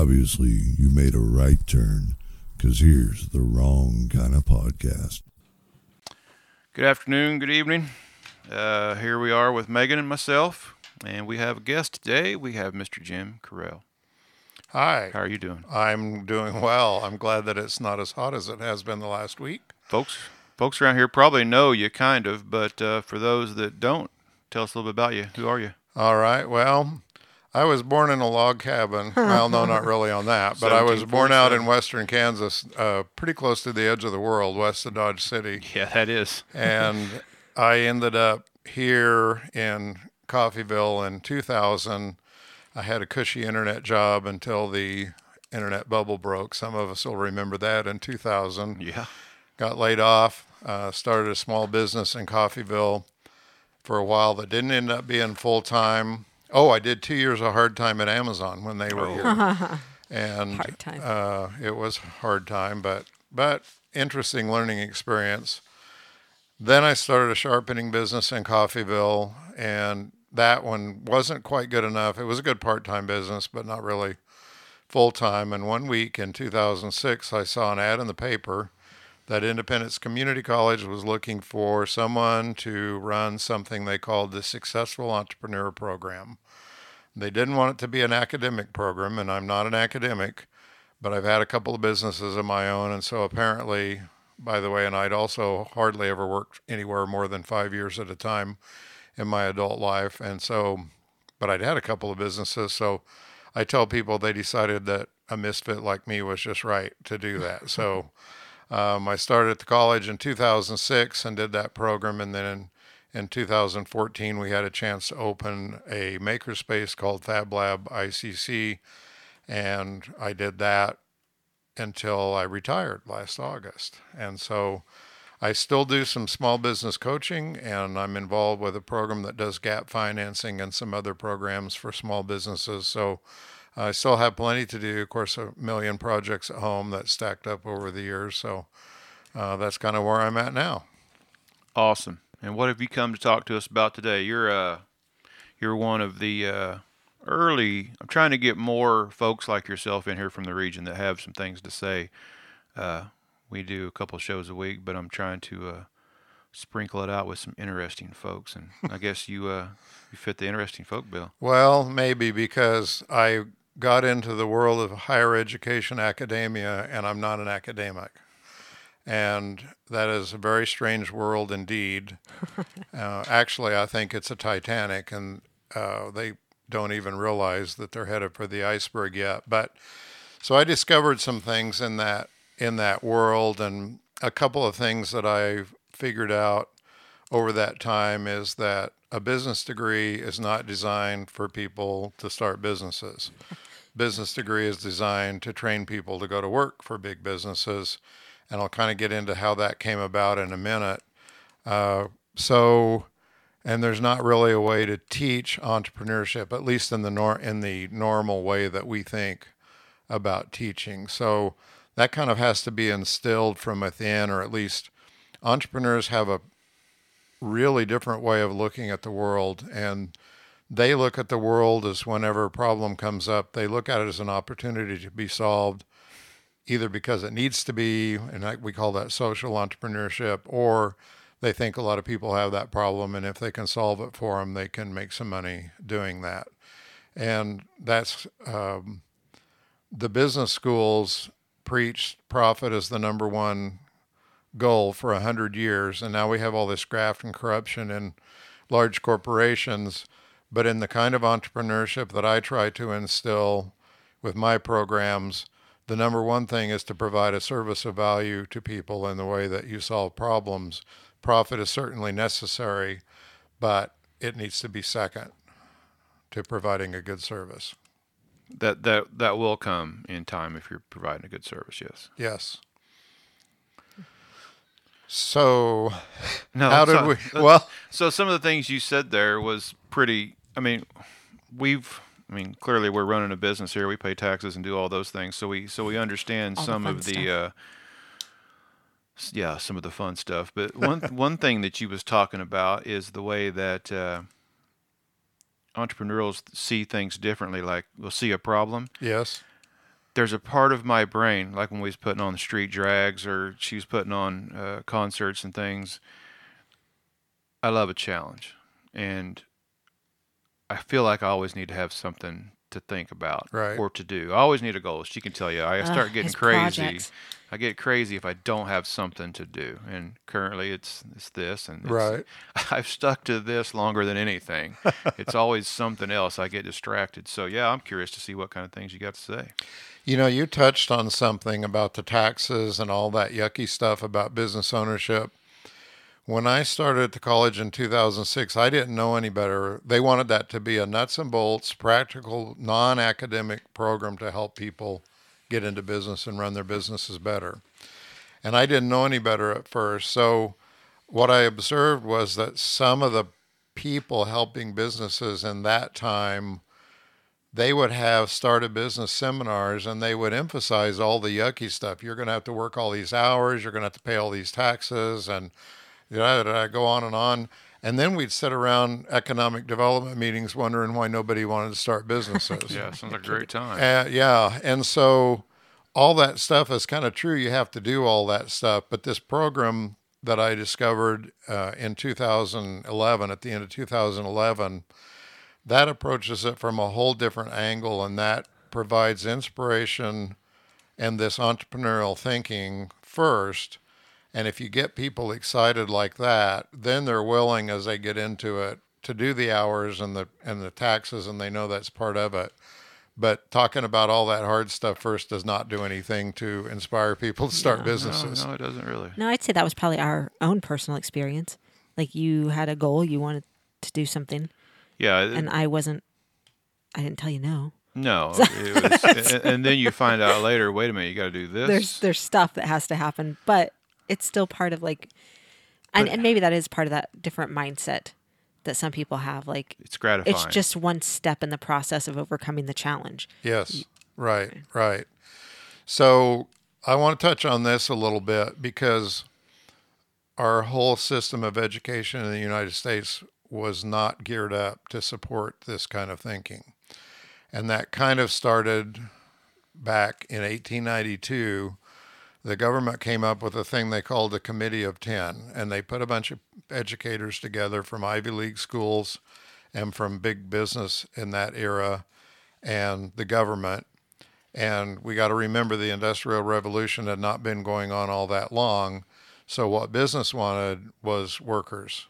obviously you made a right turn because here's the wrong kind of podcast. Good afternoon, good evening. Uh, here we are with Megan and myself, and we have a guest today. We have Mr. Jim Correll. Hi. How are you doing? I'm doing well. I'm glad that it's not as hot as it has been the last week. Folks, folks around here probably know you kind of, but uh, for those that don't, tell us a little bit about you. Who are you? All right. Well, I was born in a log cabin. well, no, not really on that, but I was born out in western Kansas, uh, pretty close to the edge of the world, west of Dodge City. Yeah, that is. and I ended up here in Coffeyville in 2000. I had a cushy internet job until the internet bubble broke. Some of us will remember that in 2000. Yeah. Got laid off, uh, started a small business in Coffeyville for a while that didn't end up being full time. Oh, I did two years of hard time at Amazon when they were here, and Hard time. Uh, it was hard time, but but interesting learning experience. Then I started a sharpening business in Coffeyville, and that one wasn't quite good enough. It was a good part time business, but not really full time. And one week in 2006, I saw an ad in the paper that Independence Community College was looking for someone to run something they called the Successful Entrepreneur Program. They didn't want it to be an academic program, and I'm not an academic, but I've had a couple of businesses of my own, and so apparently, by the way, and I'd also hardly ever worked anywhere more than five years at a time in my adult life, and so, but I'd had a couple of businesses, so I tell people they decided that a misfit like me was just right to do that. So um, I started at the college in 2006 and did that program, and then in, in 2014 we had a chance to open a makerspace called FabLab ICC, and I did that until I retired last August. And so I still do some small business coaching, and I'm involved with a program that does gap financing and some other programs for small businesses. So I still have plenty to do. Of course, a million projects at home that stacked up over the years. So uh, that's kind of where I'm at now. Awesome. And what have you come to talk to us about today? You're uh, you're one of the uh, early. I'm trying to get more folks like yourself in here from the region that have some things to say. Uh, we do a couple shows a week, but I'm trying to uh, sprinkle it out with some interesting folks. And I guess you uh, you fit the interesting folk bill. Well, maybe because I got into the world of higher education academia and I'm not an academic. And that is a very strange world indeed. uh, actually, I think it's a Titanic, and uh, they don't even realize that they're headed for the iceberg yet. But so I discovered some things in that in that world, and a couple of things that I figured out over that time is that a business degree is not designed for people to start businesses. business degree is designed to train people to go to work for big businesses, and I'll kind of get into how that came about in a minute. Uh, so, and there's not really a way to teach entrepreneurship, at least in the nor- in the normal way that we think about teaching. So that kind of has to be instilled from within, or at least entrepreneurs have a really different way of looking at the world and they look at the world as whenever a problem comes up they look at it as an opportunity to be solved either because it needs to be and we call that social entrepreneurship or they think a lot of people have that problem and if they can solve it for them they can make some money doing that. And that's um, the business schools preach profit as the number one goal for a hundred years, and now we have all this graft and corruption in large corporations. But in the kind of entrepreneurship that I try to instill with my programs, the number one thing is to provide a service of value to people in the way that you solve problems. Profit is certainly necessary, but it needs to be second to providing a good service. That that that will come in time if you're providing a good service. Yes. Yes. So, No. how did so- we? Well, So some of the things you said there was pretty. I mean, we've. I mean, clearly we're running a business here. We pay taxes and do all those things. So we so we understand All some fun of the. Uh, yeah, some of the fun stuff. But one one thing that you was talking about is the way that uh, entrepreneurs see things differently. Like we'll see a problem, yes. There's a part of my brain, like when we was putting on the street drags or she was putting on uh, concerts and things. I love a challenge, and I feel like I always need to have something to think about Right. or to do. I always need a goal. She can tell you. I Ugh, start getting crazy. projects. I get crazy if I don't have something to do. And currently, it's it's this, and it's, Right. I've stuck to this longer than anything. it's always something else. I get distracted. So yeah, I'm curious to see what kind of things you got to say. You know, you touched on something about the taxes and all that yucky stuff about business ownership. When I started at the college in 2006, I didn't know any better. They wanted that to be a nuts and bolts, practical, non academic program to help people get into business and run their businesses better. And I didn't know any better at first. So, what I observed was that some of the people helping businesses in that time they would have started business seminars and they would emphasize all the yucky stuff. You're going to have to work all these hours. You're going to have to pay all these taxes and you know, I go on and on. And then we'd sit around economic development meetings wondering why nobody wanted to start businesses. Yeah, sounds like a great time. Uh, yeah. And so all that stuff is kind of true. You have to do all that stuff. But this program that I discovered uh, in 2011, at the end of 2011, that approaches it from a whole different angle and that provides inspiration and this entrepreneurial thinking first. And if you get people excited like that, then they're willing as they get into it to do the hours and the and the taxes and they know that's part of it. But talking about all that hard stuff first does not do anything to inspire people to start No. businesses. No, no, it doesn't really. No, I'd say that was probably our own personal experience. Like you had a goal, you wanted to do something, Yeah, it- and I wasn't. I didn't tell you no. no. It was, and, and then you find out later. Wait a minute, you got to do this. There's there's stuff that has to happen, but it's still part of like, and, But- and maybe that is part of that different mindset that some people have. Like it's gratifying. it's just one step in the process of overcoming the challenge. Yes, right, right. So I want to touch on this a little bit because our whole system of education in the United States was not geared up to support this kind of thinking. And that kind of started back in 1892. The government came up with a thing they called the Committee of Ten, and they put a bunch of educators together from Ivy League schools and from big business in that era and the government. And we got to remember the Industrial Revolution had not been going on all that long. So, what business wanted was workers.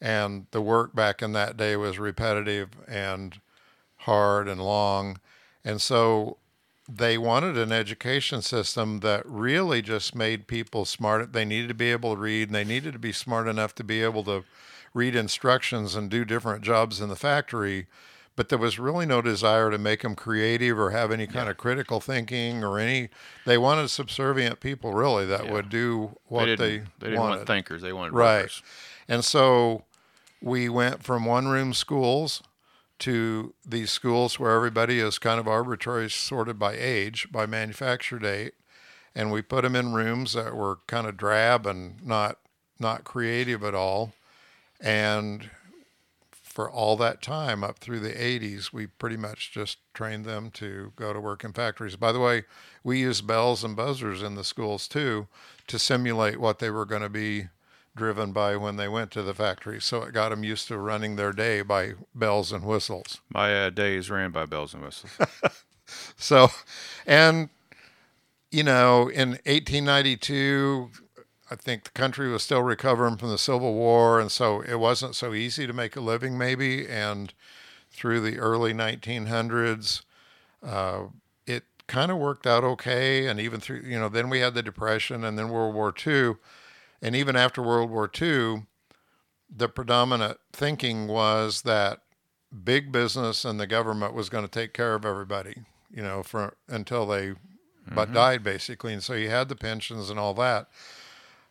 And the work back in that day was repetitive and hard and long. And so, they wanted an education system that really just made people smart. They needed to be able to read, and they needed to be smart enough to be able to read instructions and do different jobs in the factory. But there was really no desire to make them creative or have any kind of critical thinking or any. They wanted subservient people, really, that Yeah. would do what they they, didn't, they didn't wanted. want thinkers. They wanted Right. workers. And so we went from one room schools to these schools where everybody is kind of arbitrarily sorted by age, by manufacture date. And we put them in rooms that were kind of drab and not not creative at all. And for all that time up through the 80s, we pretty much just trained them to go to work in factories. By the way, we used bells and buzzers in the schools too to simulate what they were going to be driven by when they went to the factory. So it got them used to running their day by bells and whistles. My uh, days ran by bells and whistles. So, and, you know, in 1892, I think the country was still recovering from the Civil War. And so it wasn't so easy to make a living, maybe. And through the early 1900s, uh, it kind of worked out okay. And even through, you know, then we had the Depression and then World War II. And even after World War II, the predominant thinking was that big business and the government was going to take care of everybody, you know, for until they but died basically. And so you had the pensions and all that.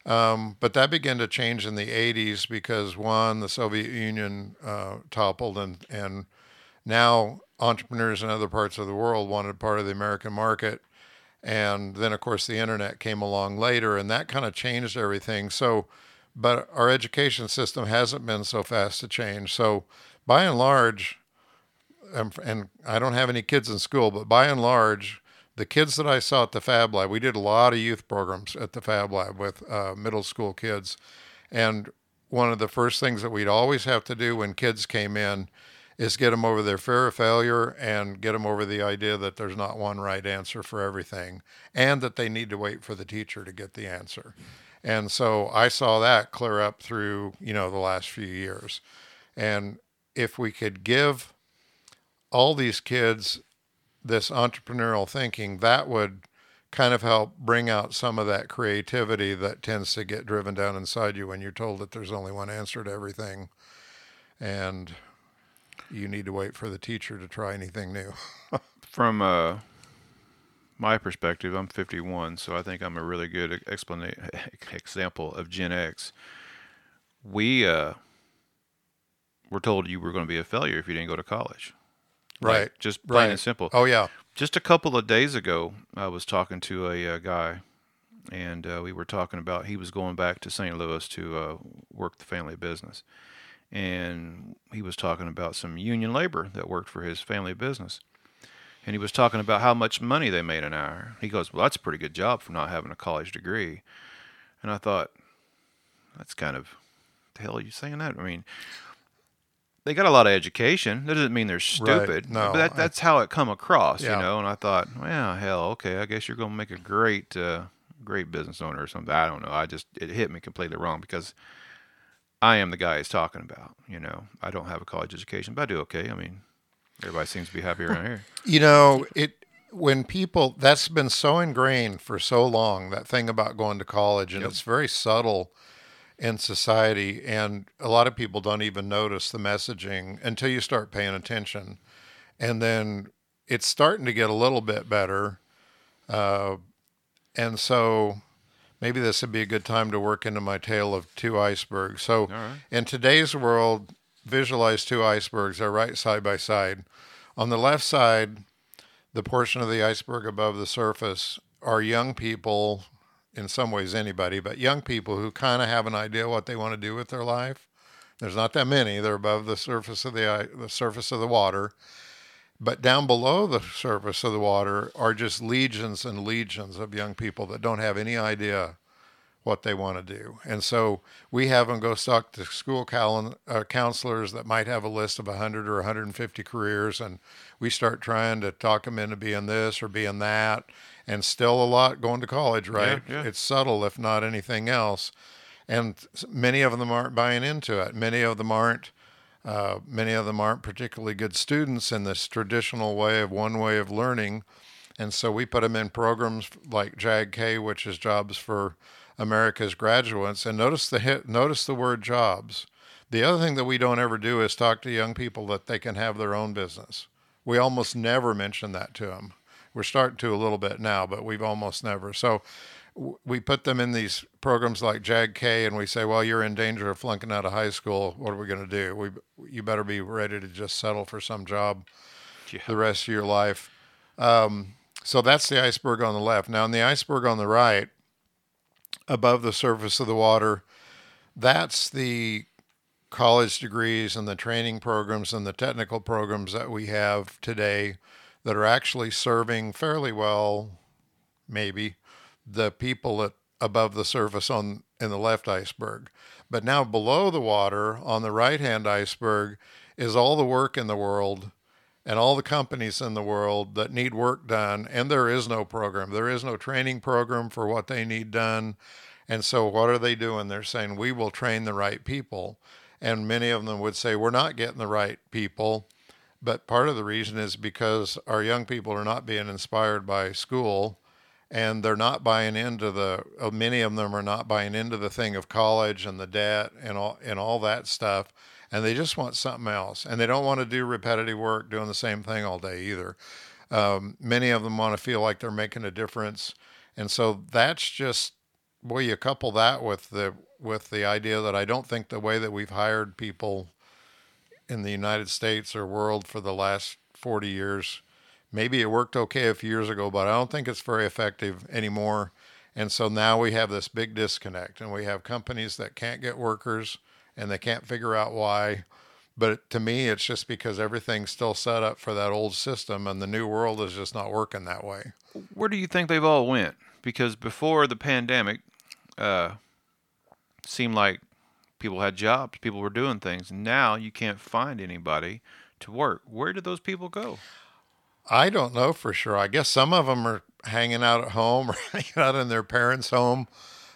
Um, but that began to change in the 80s because one, the Soviet Union uh, toppled, and and now entrepreneurs in other parts of the world wanted part of the American market. And then, of course, the internet came along later, and that kind of changed everything. So, but our education system hasn't been so fast to change. So, by and large, um, and I don't have any kids in school, but by and large, the kids that I saw at the Fab Lab, we did a lot of youth programs at the Fab Lab with uh, middle school kids. And one of the first things that we'd always have to do when kids came in is get them over their fear of failure and get them over the idea that there's not one right answer for everything and that they need to wait for the teacher to get the answer. And so I saw that clear up through, you know, the last few years. And if we could give all these kids this entrepreneurial thinking, that would kind of help bring out some of that creativity that tends to get driven down inside you when you're told that there's only one answer to everything and you need to wait for the teacher to try anything new. From uh, my perspective, I'm 51, so I think I'm a really good explana- example of Gen X. We uh, were told you were going to be a failure if you didn't go to college. Like, Right, just plain right. and simple. oh yeah. Just a couple of days ago, I was talking to a, uh guy, and uh, we were talking about he was going back to St. Louis to uh, work the family business, and he was talking about some union labor that worked for his family business, and he was talking about how much money they made an hour. He goes, "Well, that's a pretty good job for not having a college degree," and I thought, that's kind of the hell are you saying that? I mean. They got a lot of education. That doesn't mean they're stupid. No, but that, that's how it come across, Yeah. you know. And I thought, well, hell, okay. I guess you're going to make a great, uh, great business owner or something. I don't know. I just it hit me completely wrong because I am the guy he's talking about. You know, I don't have a college education, but I do okay. I mean, everybody seems to be happy around here. You know, it when people that's been so ingrained for so long that thing about going to college and Yep. it's very subtle in society and a lot of people don't even notice the messaging until you start paying attention and then it's starting to get a little bit better uh, and so maybe this would be a good time to work into my tale of two icebergs so right. in today's world visualize two icebergs they're right side by side on the left side the portion of the iceberg above the surface are young people, in some ways anybody, but young people who kind of have an idea what they want to do with their life. There's not that many. They're above the surface of the the surface of the water. But down below the surface of the water are just legions and legions of young people that don't have any idea what they want to do. And so we have them go talk to school cal- uh, counselors that might have a list of 100 or 150 careers, and we start trying to talk them into being this or being that. And still a lot going to college, right? yeah. It's subtle, if not anything else. And many of them aren't buying into it. Many of them aren't. Uh, many of them aren't particularly good students in this traditional way of one way of learning. And so we put them in programs like JAG-K, which is Jobs for America's Graduates. And notice the hit, notice the word jobs. The other thing that we don't ever do is talk to young people that they can have their own business. We almost never mention that to them. We're starting to a little bit now, but we've almost never. So we put them in these programs like JAG-K, and we say, "Well, you're in danger of flunking out of high school. What are we going to do? We, you better be ready to just settle for some job Yeah. the rest of your life." Um, so that's the iceberg on the left. Now, in the iceberg on the right, above the surface of the water, that's the college degrees and the training programs and the technical programs that we have today that are actually serving fairly well, maybe, the people at above the surface on in the left iceberg. But now below the water on the right hand iceberg is all the work in the world and all the companies in the world that need work done and there is no program. There is no training program for what they need done. And so what are they doing? They're saying we will train the right people. And many of them would say we're not getting the right people. But part of the reason is because our young people are not being inspired by school and they're not buying into the uh, many of them are not buying into the thing of college and the debt and all and all that stuff and they just want something else and they don't want to do repetitive work doing the same thing all day either. Um, many of them want to feel like they're making a difference and so that's just boy you couple that with the with the idea that i don't think the way that we've hired people in the united states or world for the last 40 years maybe it worked okay a few years ago, but I don't think it's very effective anymore. And so now we have this big disconnect, and we have companies that can't get workers and they can't figure out why. But to me, it's just because everything's still set up for that old system, and the new world is just not working that way. Where do you think they've all went? Because before the pandemic, uh, seemed like people had jobs, people were doing things. Now you can't find anybody to work. Where did those people go? I don't know for sure. I guess some of them are hanging out at home or hanging out in their parents' home.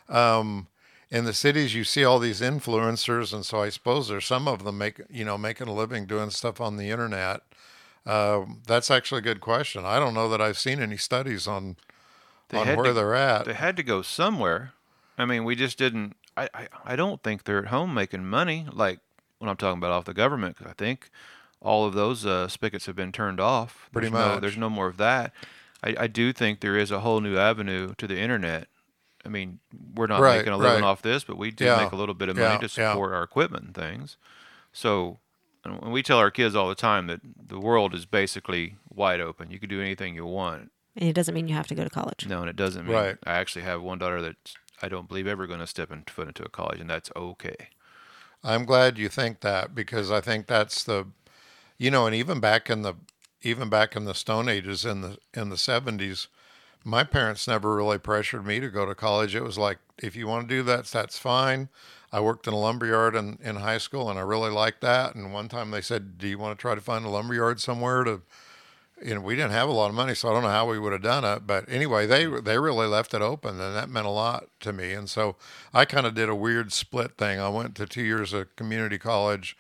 Um, in the cities, you see all these influencers, and so I suppose there's some of them make you know making a living doing stuff on the internet. Um, that's actually a good question. I don't know that I've seen any studies on They on where to- they're at. They had to go somewhere. I mean, we just didn't. I, I, I don't think they're at home making money like when I'm talking about off the government. 'cause I think all of those uh, spigots have been turned off. Pretty there's No, much. there's no more of that. I, I do think there is a whole new avenue to the internet. I mean, we're not Right, making a living right. off this, but we do Yeah, make a little bit of money yeah, to yeah. support our equipment and things. So, and we tell our kids all the time that the world is basically wide open. You can do anything you want. And it doesn't mean you have to go to college. No, and it doesn't mean Right. I actually have one daughter that I don't believe ever going to step in, foot into a college, and that's okay. I'm glad you think that because I think that's the, you know, and even back in the, even back in the Stone Ages in the in the 70s, my parents never really pressured me to go to college. It was like if you want to do that, that's fine. I worked in a lumberyard in, in high school, and I really liked that. And one time they said, "Do you want to try to find a lumberyard somewhere to?" You know, we didn't have a lot of money, so I don't know how we would have done it. But anyway, they they really left it open, and that meant a lot to me. And so I kind of did a weird split thing. I went to two years of community college,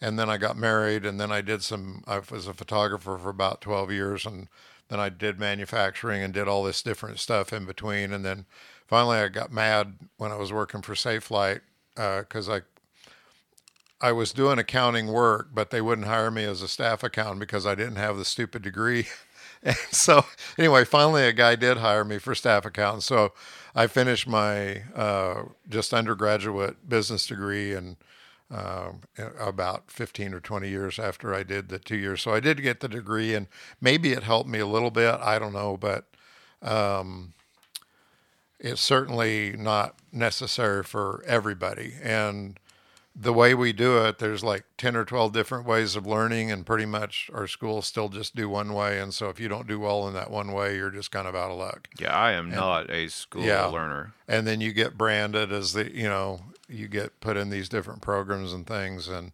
and then I got married, and then I did some. I was a photographer for about twelve years, and then I did manufacturing and did all this different stuff in between. And then finally, I got mad when I was working for Safelite because I I was doing accounting work, but they wouldn't hire me as a staff accountant because I didn't have the stupid degree. And so, anyway, finally, a guy did hire me for staff accountant. So, I finished my uh, just undergraduate business degree and um, about 15 or 20 years after I did the two years. So, I did get the degree, and maybe it helped me a little bit. I don't know, but um, it's certainly not necessary for everybody. And the way we do it, there's like 10 or 12 different ways of learning, and pretty much our schools still just do one way. And so if you don't do well in that one way, you're just kind of out of luck. Yeah, I am not a school Yeah. learner. And then you get branded as the, you know, you get put in these different programs and things. And,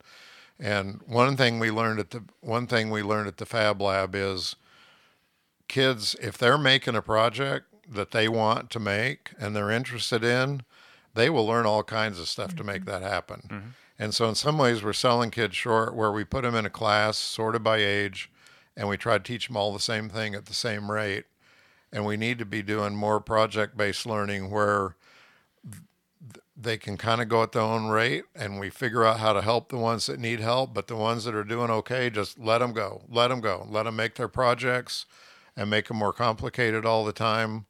and one thing we learned at the, one thing we learned at the Fab Lab is kids, if they're making a project that they want to make and they're interested in, they will learn all kinds of stuff to make mm-hmm. that happen. Mm-hmm. And so, in some ways, we're selling kids short where we put them in a class sorted by age and we try to teach them all the same thing at the same rate. And we need to be doing more project based learning where they can kind of go at their own rate and we figure out how to help the ones that need help. But the ones that are doing okay, just let them go. Let them go. Let them make their projects and make them more complicated all the time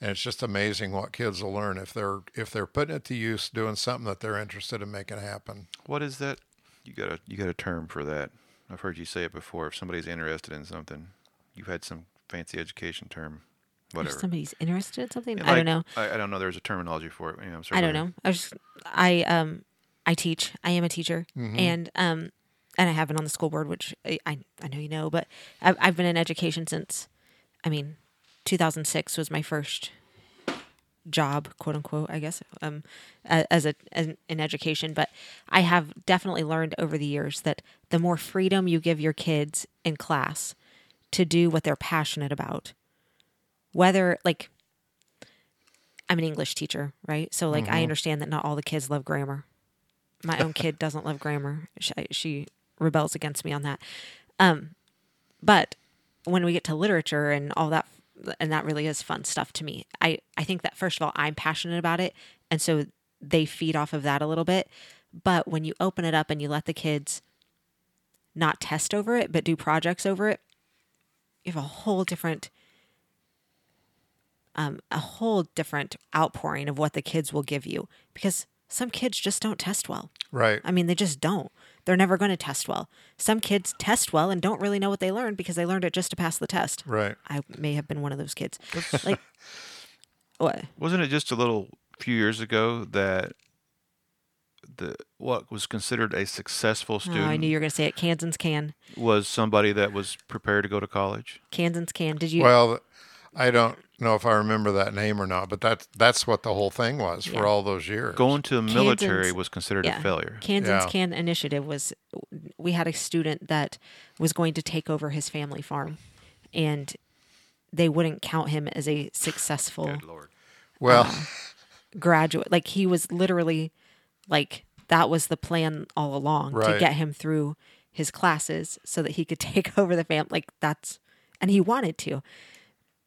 and it's just amazing what kids will learn if they're if they're putting it to use doing something that they're interested in making happen What is that? You got a you got a term for that. I've heard you say it before. If somebody's interested in something, you've had some fancy education term. If somebody's interested in something, Yeah, I don't know. I, I don't know. There's a terminology for it. Yeah, I'm sorry. I don't know. I was, I um, I teach. I am a teacher, and um, and I have been on the school board, which I I, I know you know, but I've I've been in education since, I mean, 2006 was my first job, quote unquote, I guess, um, as a as in education. But I have definitely learned over the years that the more freedom you give your kids in class to do what they're passionate about, whether like I'm an English teacher, right? So like I understand that not all the kids love grammar. My own kid doesn't love grammar. She, she rebels against me on that. Um, but when we get to literature and all that, and that really is fun stuff to me. I I think that first of all, I'm passionate about it, and so they feed off of that a little bit. But when you open it up and you let the kids not test over it, but do projects over it, you have a whole different um, a whole different outpouring of what the kids will give you because some kids just don't test well. right I mean, they just don't. They're never going to test well. Some kids test well and don't really know what they learned because they learned it just to pass the test. right I may have been one of those kids. like, what? Wasn't it just a little few years ago that the what was considered a successful Oh, student I knew you were going to say it. Kansans can. was somebody that was prepared to go to college. Kansans can. Did you? Well, I don't know if I remember that name or not, but that's that's what the whole thing was for all those years. Going to the military Kansans- was considered yeah. a failure. Kansas Yeah. Can Initiative was. We had a student that was going to take over his family farm, and they wouldn't count him as a successful Good lord. well, Uh, graduate. Like he was literally, like that was the plan all along to get him through his classes so that he could take over the family. Like that's, and he wanted to,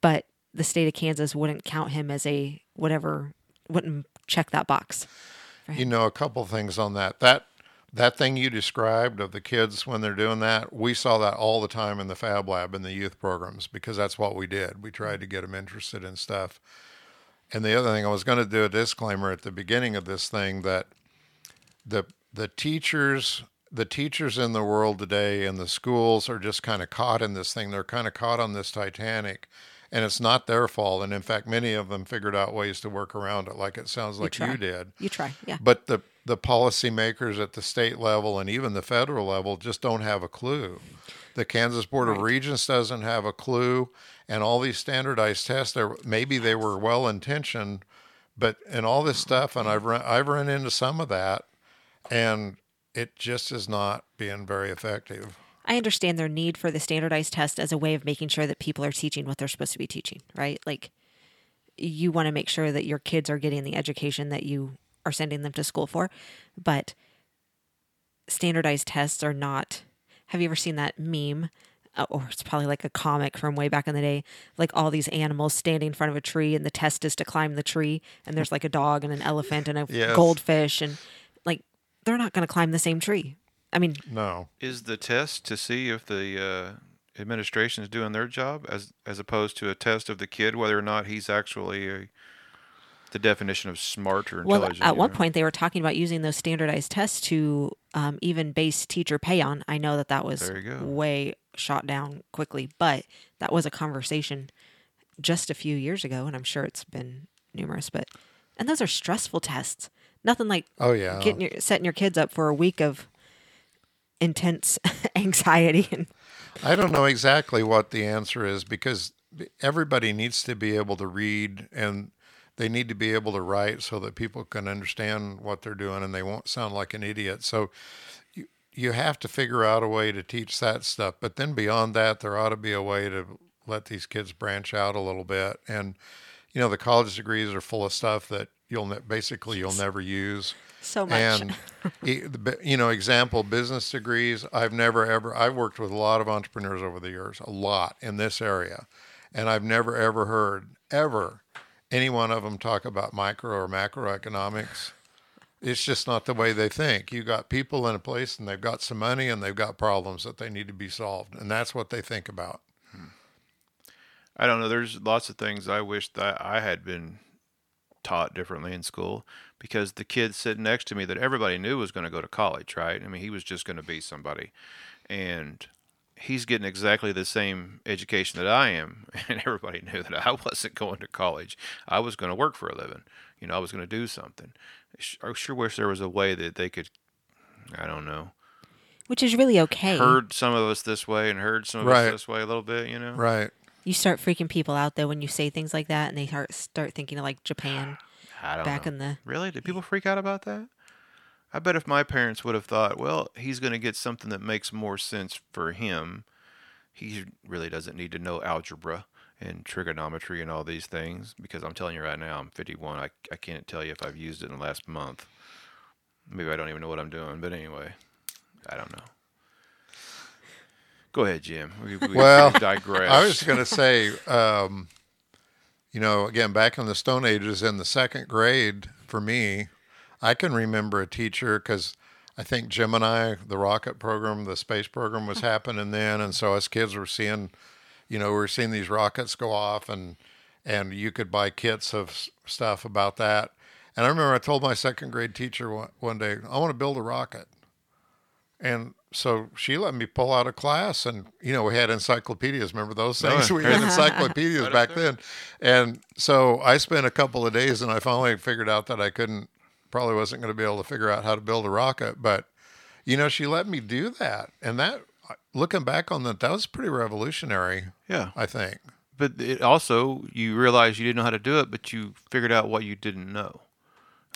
but the state of Kansas wouldn't count him as a whatever, wouldn't check that box. you know a couple things on that. That that thing you described of the kids when they're doing that, we saw that all the time in the Fab Lab in the youth programs because that's what we did. We tried to get them interested in stuff. And the other thing, I was going to do a disclaimer at the beginning of this thing that the the teachers the teachers in the world today and the schools are just kind of caught in this thing. They're kind of caught on this Titanic, and it's not their fault. And in fact, many of them figured out ways to work around it, like it sounds like try. you did. You try, yeah. But the the policymakers at the state level and even the federal level just don't have a clue. The Kansas Board of Regents doesn't have a clue, and all these standardized tests. There, maybe they were well intentioned, but and all this stuff, and I've run I've run into some of that, and it just is not being very effective. I understand their need for the standardized test as a way of making sure that people are teaching what they're supposed to be teaching, right? Like you want to make sure that your kids are getting the education that you are sending them to school for, but standardized tests are not Have you ever seen that meme? Uh, or it's probably like a comic from way back in the day, like all these animals standing in front of a tree, and the test is to climb the tree, and there's like a dog and an elephant and a Yes. goldfish, and like they're not going to climb the same tree. I mean, No. Is the test to see if the uh, administration is doing their job, as as opposed to a test of the kid whether or not he's actually a, the definition of smart or Well, intelligent? at one know? point they were talking about using those standardized tests to um, even base teacher pay on. I know that that was There you go. way shot down quickly, but that was a conversation just a few years ago, and I'm sure it's been numerous. But and those are stressful tests. Nothing like Oh yeah. getting your setting your kids up for a week of intense anxiety and I don't know exactly what the answer is because everybody needs to be able to read and they need to be able to write so that people can understand what they're doing and they won't sound like an idiot. So you, you have to figure out a way to teach that stuff. But then beyond that, there ought to be a way to let these kids branch out a little bit. And, you know, the college degrees are full of stuff that you'll ne- basically you'll never use. So much. And the bi- you know, example business degrees. I've never ever. I've worked with a lot of entrepreneurs over the years, a lot in this area, and I've never ever heard ever any one of them talk about micro or macroeconomics. It's just not the way they think. You got people in a place and they've got some money and they've got problems that they need to be solved, and that's what they think about. Hmm. I don't know. There's lots of things I wish that I had been taught differently in school because the kid sitting next to me that everybody knew was going to go to college, right? I mean, he was just going to be somebody. And he's getting exactly the same education that I am. And everybody knew that I wasn't going to college. I was going to work for a living. You know, I was going to do something. I sure wish there was a way that they could, I don't know, which is really okay. heard some of us this way and heard some of Right. us this way a little bit, you know? Right. You start freaking people out though when you say things like that, and they start start thinking of like Japan I don't back know. in the Really? Did people freak out about that? I bet if my parents would have thought, well, he's going to get something that makes more sense for him, he really doesn't need to know algebra and trigonometry and all these things because I'm telling you right now, I'm 51. I, I can't tell you if I've used it in the last month. Maybe I don't even know what I'm doing, but anyway, I don't know. Go ahead, Jim. We, we Well, digress. I was going to say, um, you know, again, back in the Stone Ages in the second grade, for me, I can remember a teacher because I think Gemini, the rocket program, the space program was happening then. And so us kids were seeing, you know, we were seeing these rockets go off and, and you could buy kits of stuff about that. And I remember I told my second grade teacher one, one day, I want to build a rocket. And so she let me pull out a class, and you know we had encyclopedias. Remember those things? we had encyclopedias back then. And so I spent a couple of days, and I finally figured out that I couldn't probably wasn't going to be able to figure out how to build a rocket, but you know, she let me do that, and that looking back on that, that was pretty revolutionary. Yeah. I think. But it also, you realized you didn't know how to do it, but you figured out what you didn't know.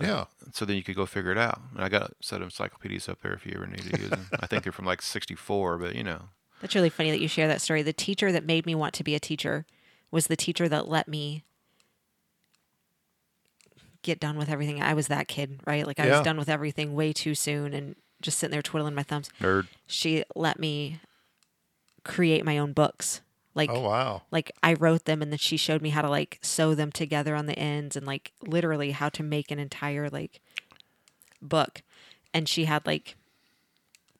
Yeah. So then you could go figure it out. And I got a set of encyclopedias up there if you ever need to use them. I think they're from like 64, but you know. That's really funny that you share that story. The teacher that made me want to be a teacher was the teacher that let me get done with everything. I was that kid, right? Like I Yeah. was done with everything way too soon and just sitting there twiddling my thumbs. Nerd. She let me create my own books. Like Oh wow. like I wrote them and then she showed me how to like sew them together on the ends and like literally how to make an entire like book. And she had like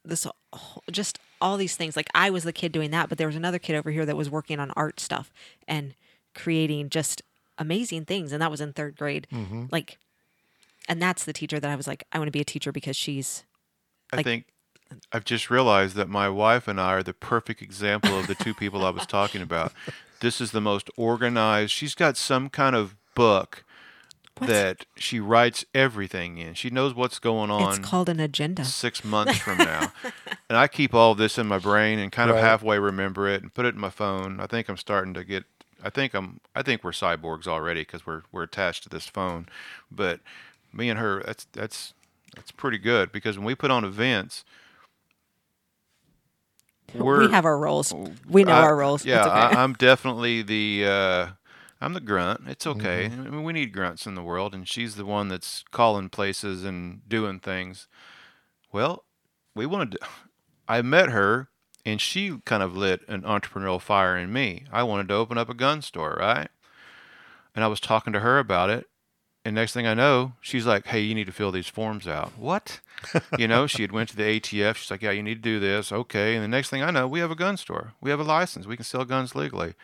this whole- just all these things. Like I was the kid doing that, but there was another kid over here that was working on art stuff and creating just amazing things. And that was in third grade. Mm-hmm. Like, and that's the teacher that I was like, I want to be a teacher because she's I Like- think I've just realized that my wife and I are the perfect example of the two people I was talking about. This is the most organized. She's got some kind of book What? that she writes everything in. She knows what's going on. it's called an agenda. six months from now. and I keep all this in my brain and kind of Right. halfway remember it and put it in my phone. I think I'm starting to get. I think I'm. I think we're cyborgs already because we're we're attached to this phone. But me and her, that's that's that's pretty good because when we put on events, we're we have our roles. We know I- our roles. Yeah, It's okay. I, I'm definitely the. Uh, I'm the grunt. It's okay. Mm-hmm. I mean, we need grunts in the world, and she's the one that's calling places and doing things. Well, we wanted to. I met her, and she kind of lit an entrepreneurial fire in me. I wanted to open up a gun store, right? And I was talking to her about it, and next thing I know, she's like, "Hey, you need to fill these forms out." What? you know, she had went to the ATF. She's like, "Yeah, you need to do this." Okay, and the next thing I know, we have a gun store. We have a license. We can sell guns legally.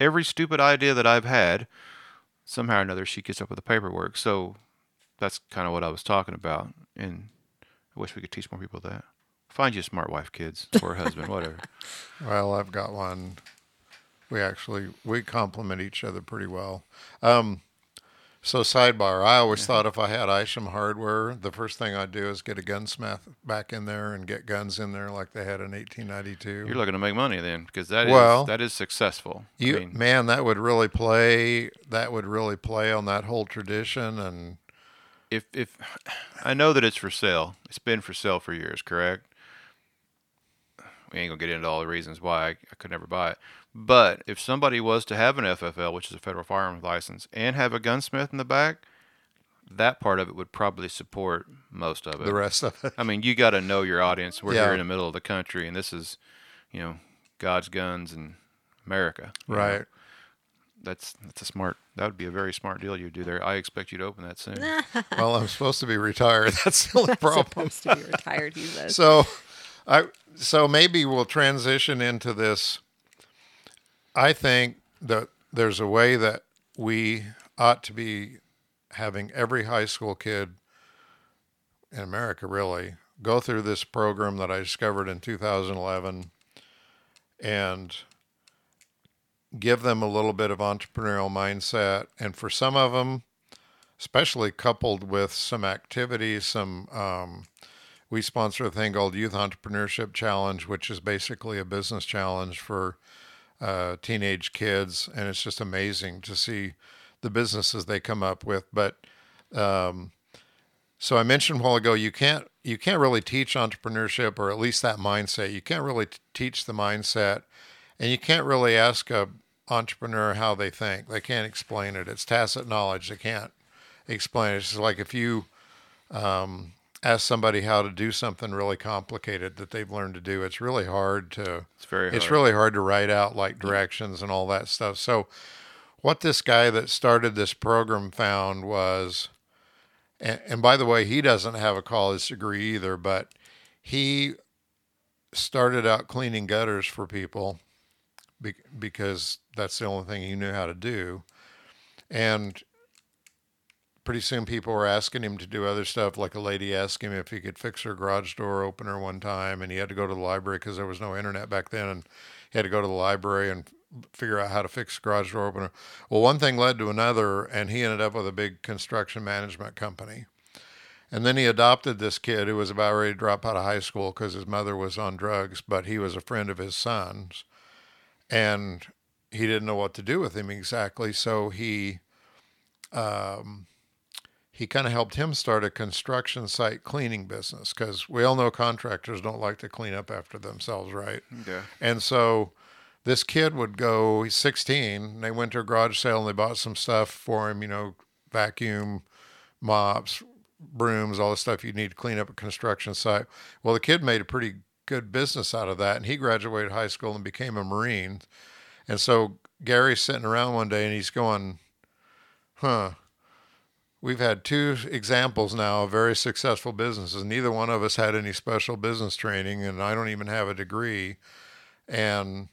Every stupid idea that I've had, somehow or another, she gets up with the paperwork. So that's kind of what I was talking about. And I wish we could teach more people that. Find you a smart wife, kids, or a husband, whatever. Well, I've got one. We actually we complement each other pretty well. Um, so sidebar, I always mm-hmm. thought if I had Isham hardware, the first thing I'd do is get a gunsmith back in there and get guns in there like they had in 1892. You're looking to make money then, because that is Well, that is successful. I You mean, man, that would really play. That would really play on that whole tradition, and if if I know that it's for sale, it's been for sale for years, correct? We ain't gonna get into all the reasons why I, I could never buy it. But if somebody was to have an FFL, which is a federal firearms license, and have a gunsmith in the back, that part of it would probably support most of it. the rest of it. I mean, you got to know your audience. We're Yeah. here in the middle of the country, and this is, you know, God's guns and America. you know. Right. That's that's a smart. That would be a very smart deal you'd do there. I expect you to open that soon. well, I'm supposed to be retired. That's the only problem. supposed to be retired. He says. so i so maybe we'll transition into this i think that there's a way that we ought to be having every high school kid in america really go through this program that i discovered in 2011 and give them a little bit of entrepreneurial mindset. And for some of them especially coupled with some activities some um, we sponsor a thing called Youth Entrepreneurship Challenge, which is basically a business challenge for uh, teenage kids, and it's just amazing to see the businesses they come up with. But um, so I mentioned a while ago, you can't you can't really teach entrepreneurship, or at least that mindset. You can't really t- teach the mindset, and you can't really ask a entrepreneur how they think. They can't explain it. It's tacit knowledge. They can't explain it. It's like if you ask somebody how to do something really complicated that they've learned to do, it's really hard to. It's very Hard. It's really hard to write out like directions and all that stuff. So, what this guy that started this program found was, and, and by the way, he doesn't have a college degree either, but he started out cleaning gutters for people be, because that's the only thing he knew how to do. And pretty soon people were asking him to do other stuff like a lady asked him if he could fix her garage door opener one time and he had to go to the library because there was no internet back then and he had to go to the library and figure out how to fix the garage door opener well one thing led to another and he ended up with a big construction management company And then he adopted this kid who was about ready to drop out of high school because his mother was on drugs, but he was a friend of his son's. And he didn't know what to do with him exactly. So he, um, he kind of helped him start a construction site cleaning business because we all know contractors don't like to clean up after themselves, right? Okay. And so this kid would go, he's 16, and they went to a garage sale and they bought some stuff for him, you know, vacuum, mops, brooms, all the stuff you need to clean up a construction site. Well, the kid made a pretty good business out of that, and he graduated high school and became a Marine. And so Gary's sitting around one day and he's going, huh, we've had two examples now of very successful businesses. Neither one of us had any special business training, and I don't even have a degree. And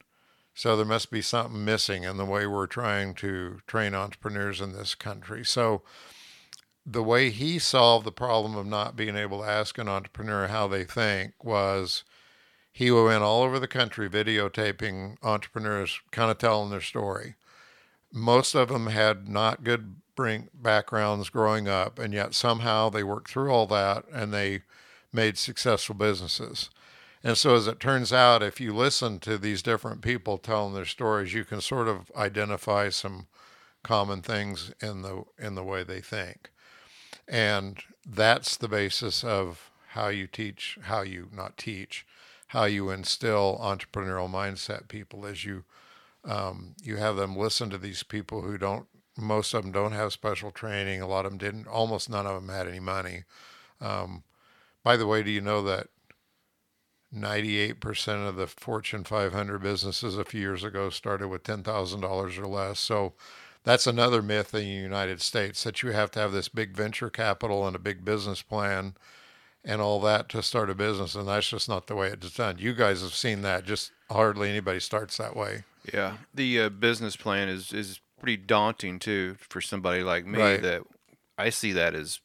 so there must be something missing in the way we're trying to train entrepreneurs in this country. So the way he solved the problem of not being able to ask an entrepreneur how they think was he went all over the country videotaping entrepreneurs kind of telling their story. Most of them had not good bring backgrounds growing up, and yet somehow they worked through all that and they made successful businesses. And so, as it turns out, if you listen to these different people telling their stories, you can sort of identify some common things in the in the way they think, and that's the basis of how you teach, how you not teach, how you instill entrepreneurial mindset people as you um, you have them listen to these people who don't most of them don't have special training. A lot of them didn't almost none of them had any money. Um, by the way do you know that 98% of the fortune 500 businesses a few years ago started with $10000 or less? So that's another myth in the united states that you have to have this big venture capital and a big business plan and all that to start a business and that's just not the way it's done. You guys have seen that just hardly anybody starts that way Yeah, the uh, business plan is is pretty daunting too for somebody like me. Right. That I see that as,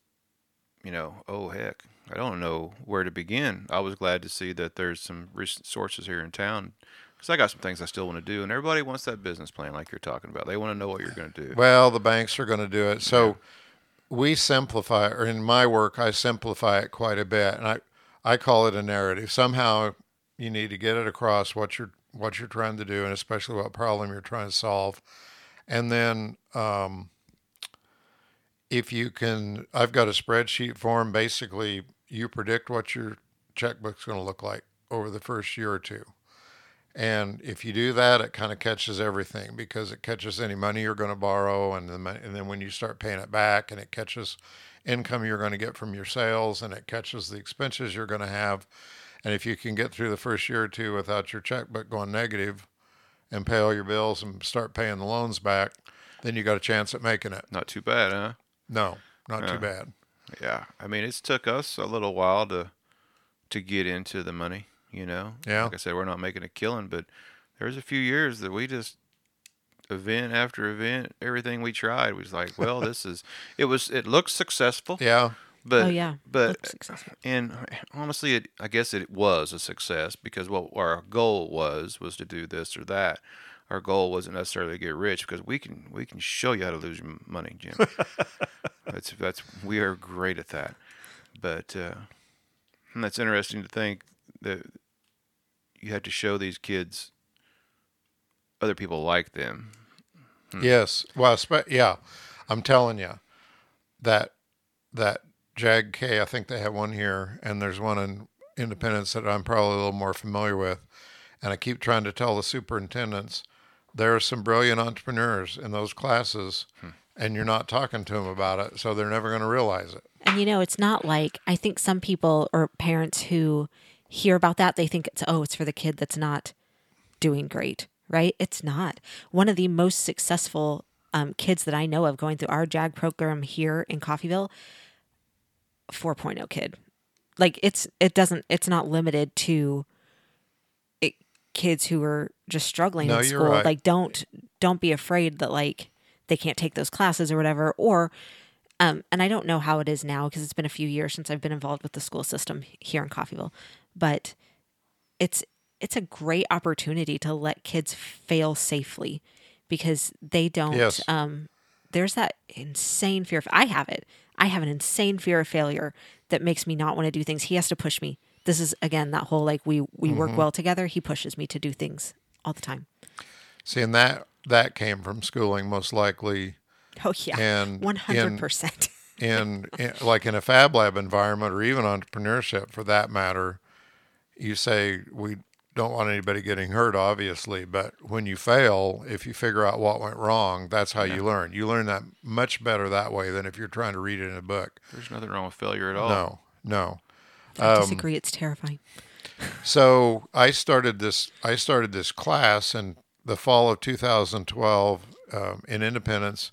you know, oh heck, I don't know where to begin. I was glad to see that there's some resources here in town because I got some things I still want to do, and everybody wants that business plan like you're talking about. They want to know what you're going to do. Well, the banks are going to do it. So we simplify, or in my work, I simplify it quite a bit, and I I call it a narrative. Somehow, you need to get it across what you're what you're trying to do, and especially what problem you're trying to solve, and then. Um, if you can, I've got a spreadsheet form. Basically, you predict what your checkbook's going to look like over the first year or two. And if you do that, it kind of catches everything because it catches any money you're going to borrow, and and then when you start paying it back, and it catches income you're going to get from your sales, and it catches the expenses you're going to have. And if you can get through the first year or two without your checkbook going negative, and pay all your bills and start paying the loans back, then you got a chance at making it. Not too bad, huh? No, not Yeah. too bad. Yeah, I mean, it's took us a little while to to get into the money. You know, Yeah. Like I said, we're not making a killing, but there's a few years that we just event after event, everything we tried was like, well, this is. It was. It looks successful. Yeah, But oh yeah, but successful. and honestly, it, I guess it was a success because what our goal was was to do this or that. Our goal wasn't necessarily to get rich because we can we can show you how to lose your money, Jim. that's that's we are great at that. But uh, and that's interesting to think that you had to show these kids other people like them. Yes. Well, spe- yeah, I'm telling you that that JAG-K. I think they have one here, and there's one in Independence that I'm probably a little more familiar with. And I keep trying to tell the superintendents there are some brilliant entrepreneurs in those classes, and you're not talking to them about it, so they're never going to realize it. And you know, it's not like I think some people or parents who hear about that, they think it's oh, it's for the kid that's not doing great, right? It's not. One of the most successful um, kids that I know of going through our JAG program here in Coffeyville, 4.0 kid. Like it's it doesn't it's not limited to it, kids who are just struggling No, in school. right. Like don't don't be afraid that like they can't take those classes or whatever or um, and I don't know how it is now because it's been a few years since I've been involved with the school system here in Coffeyville, but it's it's a great opportunity to let kids fail safely because they don't Yes. um, there's that insane fear. Of, I have it. I have an insane fear of failure that makes me not want to do things. He has to push me. This is again that whole like we we Mm-hmm. work well together. He pushes me to do things all the time. See, and that that came from schooling most likely Oh yeah, And one hundred percent. in, in like in a fab lab environment or even entrepreneurship for that matter. You say we don't want anybody getting hurt, obviously, but when you fail, if you figure out what went wrong, that's how you learn. You learn that much better that way than if you're trying to read it in a book. There's nothing wrong with failure at all. No, no. I disagree. It's terrifying. So I started this. I started this class in the fall of 2012 um, in Independence.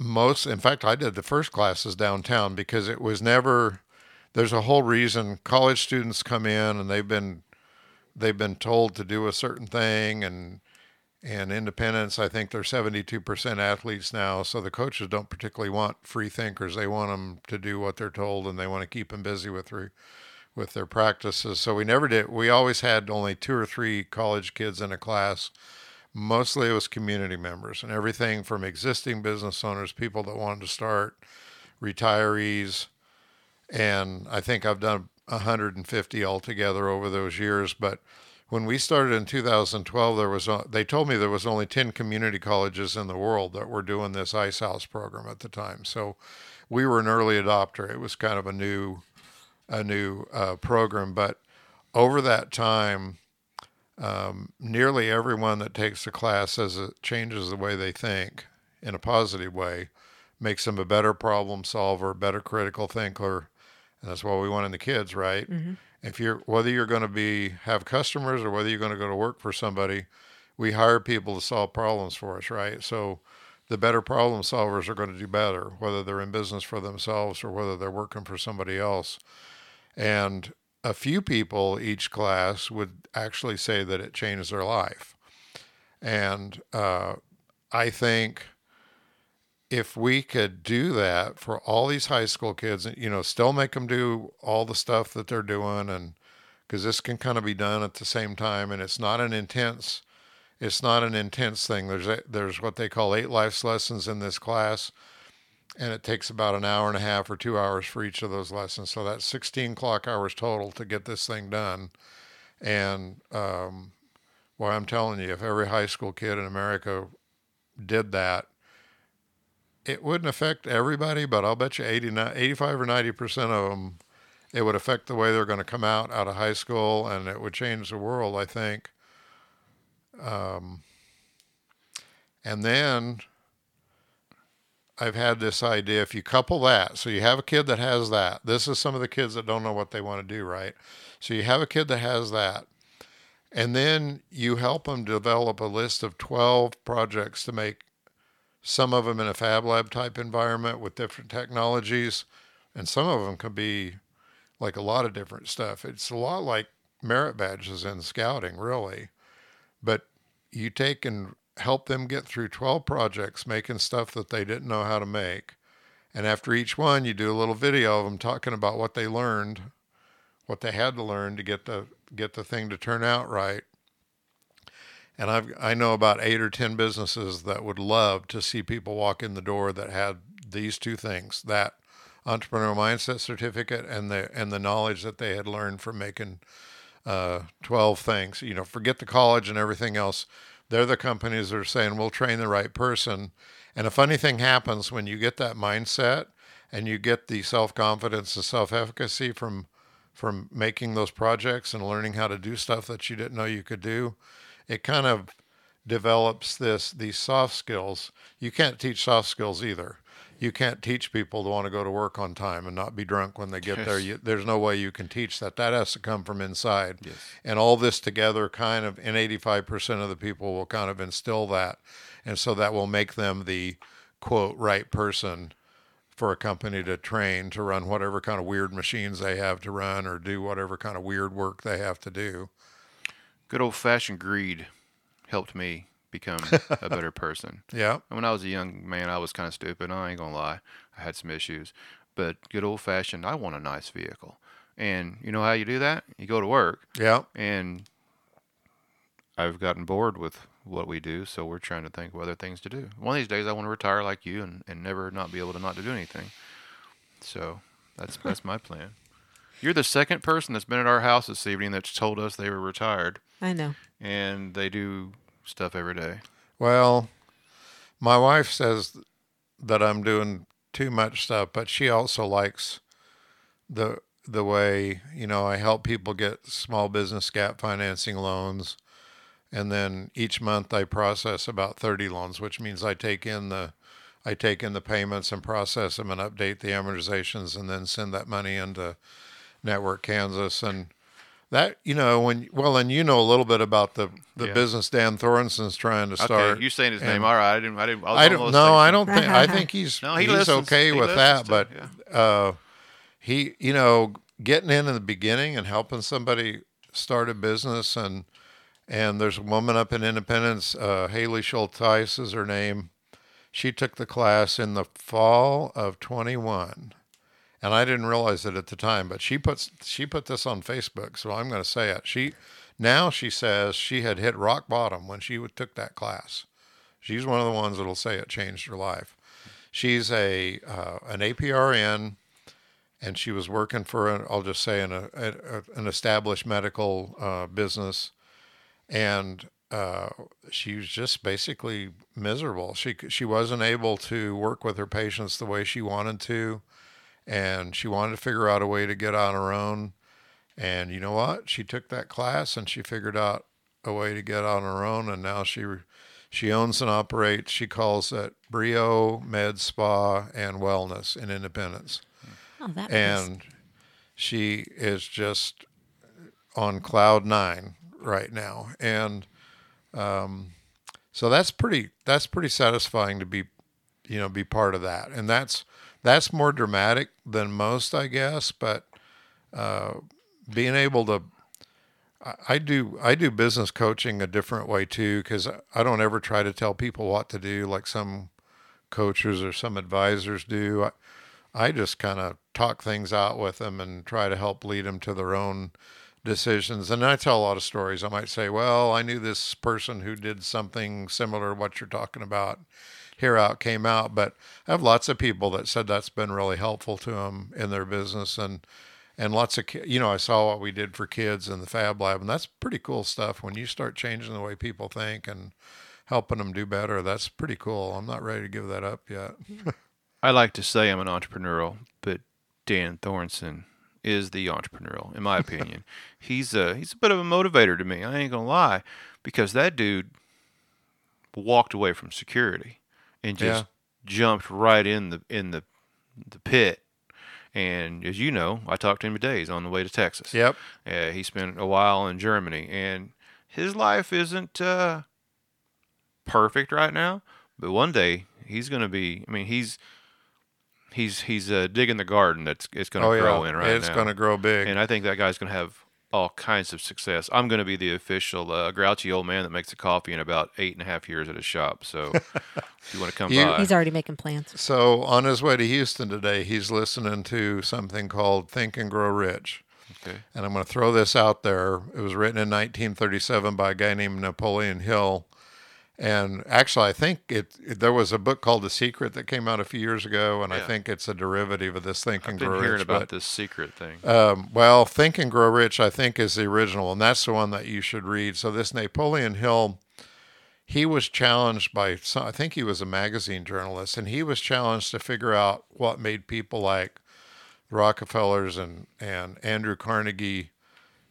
Most, in fact, I did the first classes downtown because it was never. There's a whole reason college students come in and they've been they've been told to do a certain thing and and independence i think they're 72% athletes now so the coaches don't particularly want free thinkers. They want them to do what they're told and they want to keep them busy with with their practices. So we never did we always had only two or three college kids in a class. Mostly it was community members and everything from existing business owners people that wanted to start retirees. And I think I've done 150 altogether over those years. But when we started in 2012, there was they told me there was only 10 community colleges in the world that were doing this Ice House program at the time. So we were an early adopter. It was kind of a new a new uh, program, but over that time. Um, nearly everyone that takes the class says it changes the way they think in a positive way, makes them a better problem solver, better critical thinker, and that's what we want in the kids, right? If you're whether you're going to be have customers or whether you're going to go to work for somebody, we hire people to solve problems for us, right? So the better problem solvers are going to do better, whether they're in business for themselves or whether they're working for somebody else. And a few people each class would actually say that it changed their life. And uh, I think if we could do that for all these high school kids, you know, still make them do all the stuff that they're doing, and because this can kind of be done at the same time, and it's not an intense, it's not an intense thing. There's a, there's what they call eight life lessons in this class, and it takes about an hour and a half or two hours for each of those lessons. So that's 16 clock hours total to get this thing done, and um, well, I'm telling you, if every high school kid in America did that it wouldn't affect everybody, but I'll bet you 80, 85 or 90% of them, it would affect the way they're going to come out out of high school and it would change the world, I think. Um, and then I've had this idea if you couple that, so you have a kid that has that. This is some of the kids that don't know what they want to do, right? So you have a kid that has that. And then you help them develop a list of 12 projects to make some of them in a fab lab type environment with different technologies, and some of them can be like a lot of different stuff. It's a lot like merit badges in scouting, really. But you take and help them get through 12 projects making stuff that they didn't know how to make. And after each one, you do a little video of them talking about what they learned, what they had to learn to get the get the thing to turn out right. And I've I know about eight or ten businesses that would love to see people walk in the door that had these two things: that entrepreneurial mindset certificate and the and the knowledge that they had learned from making uh, twelve things. You know, forget the college and everything else. They're the companies that are saying we'll train the right person. And a funny thing happens when you get that mindset and you get the self confidence and self efficacy from from making those projects and learning how to do stuff that you didn't know you could do it kind of develops this these soft skills. You can't teach soft skills either. You can't teach people to want to go to work on time and not be drunk when they get there. You, there's no way you can teach that. That has to come from inside. Yes. And all this together, kind of, and 85% of the people will kind of instill that, and so that will make them the quote right person for a company to train to run whatever kind of weird machines they have to run or do whatever kind of weird work they have to do. Good old fashioned greed helped me become a better person. Yeah. And when I was a young man, I was kind of stupid. I ain't gonna lie. I had some issues, but good old fashioned. I want a nice vehicle, and you know how you do that? You go to work, Yeah. and I've gotten bored with what we do. So we're trying to think of other things to do. One of these days, I want to retire like you and, and never not be able to not to do anything. So that's that's my plan. You're the second person that's been at our house this evening that's told us they were retired I know. and they do stuff every day. Well, my wife says that I'm doing too much stuff, but she also likes the the way you know I help people get small business gap financing loans, and then each month I process about 30 loans, which means I take in the I take in the payments and process them and update the amortizations, and then send that money into Network Kansas and that you know when well and you know a little bit about the the Yeah. business Dan Thornson's trying to start. Okay, you saying his name? All right, I didn't. I didn't. I, I don't know. I don't think. I think he's No, he he's listens. okay He with that. But to- uh, he, you know, getting in in the beginning and helping somebody start a business and and there's a woman up in Independence, uh, Haley Schulteis is her name. She took the class in the fall of 21, and I didn't realize it at the time. But she puts she put this on Facebook, so I'm going to say it. She now she says she had hit rock bottom when she took that class. She's one of the ones that'll say it changed her life. She's a uh, an APRN, and she was working for an, I'll just say an a, a, an established medical uh, business, and uh, she was just basically miserable. She she wasn't able to work with her patients the way she wanted to, and she wanted to figure out a way to get on her own. And you know what? She took that class and she figured out a way to get on her own, and now she she owns and operates. She calls it Brio Med Spa and Wellness in Independence, Oh, that and she is just on cloud nine right now, and um, so that's pretty that's pretty satisfying to be you know be part of that, and that's that's more dramatic than most, I guess, but uh, being able to I- I do I do business coaching a different way too because I don't ever try to tell people what to do like some coaches or some advisors do. I, I just kind of talk things out with them and try to help lead them to their own decisions. And I tell a lot of stories. I might say, "Well, I knew this person who did something similar to what you're talking about. Here out came out." But I have lots of people that said that's been really helpful to them in their business and and lots of you know i saw what we did for kids in the fab lab and that's pretty cool stuff when you start changing the way people think and helping them do better that's pretty cool i'm not ready to give that up yet I like to say I'm an entrepreneurial, but Dan Thornton is the entrepreneurial, in my opinion. he's a he's a bit of a motivator to me. I ain't gonna lie, because that dude walked away from security and just jumped right in the in the the pit. And as you know, I talked to him today. He's on the way to Texas. yep Uh, he spent a while in Germany, and his life isn't uh, perfect right now. But one day he's going to be. I mean, he's he's he's uh, digging the garden that's it's going to oh grow yeah in right it's now. going to grow big and I think that guy's going to have all kinds of success. I'm going to be the official uh, grouchy old man that makes a coffee in about eight and a half years at his shop. So if you want to come You- by, He's already making plans. so on his way to houston today he's listening to something called think and grow rich okay. and i'm going to throw this out there it was written in 1937 by a guy named napoleon hill and actually i think it, it- there was a book called the secret that came out a few years ago and i think it's a derivative of this think I've and been grow hearing about but- this secret thing. Um, well, Think and Grow Rich, I think, is the original, and that's the one that you should read. So this Napoleon Hill, he was challenged by, some, I think he was a magazine journalist, and he was challenged to figure out what made people like the Rockefellers and and Andrew Carnegie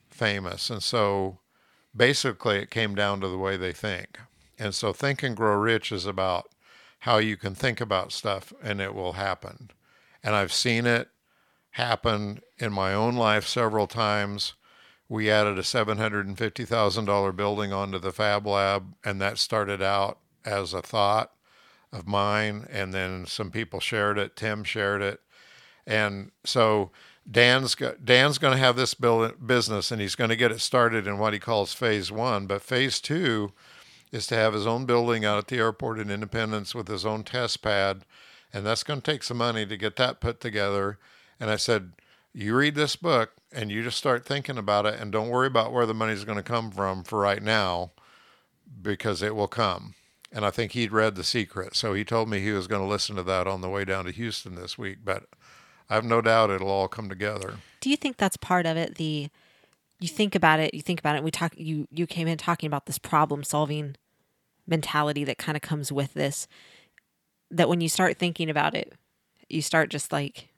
famous. And so basically, it came down to the way they think. And so Think and Grow Rich is about how you can think about stuff and it will happen. And I've seen it happen in my own life several times. We added a $750,000 building onto the Fab Lab, and that started out as a thought of mine. And then some people shared it, Tim shared it. And so Dan's Dan's going to have this business and he's going to get it started in what he calls phase one. But phase two is to have his own building out at the airport in Independence with his own test pad. And that's going to take some money to get that put together. And I said, You read this book and you just start thinking about it and don't worry about where the money's going to come from for right now. because it will come. And I think he'd read The Secret. So he told me he was going to listen to that on the way down to Houston this week. But I have no doubt it'll all come together. Do you think that's part of it? The you think about it, you think about it. We talk. You you came in talking about this problem solving mentality that kind of comes with this. That when you start thinking about it, you start just like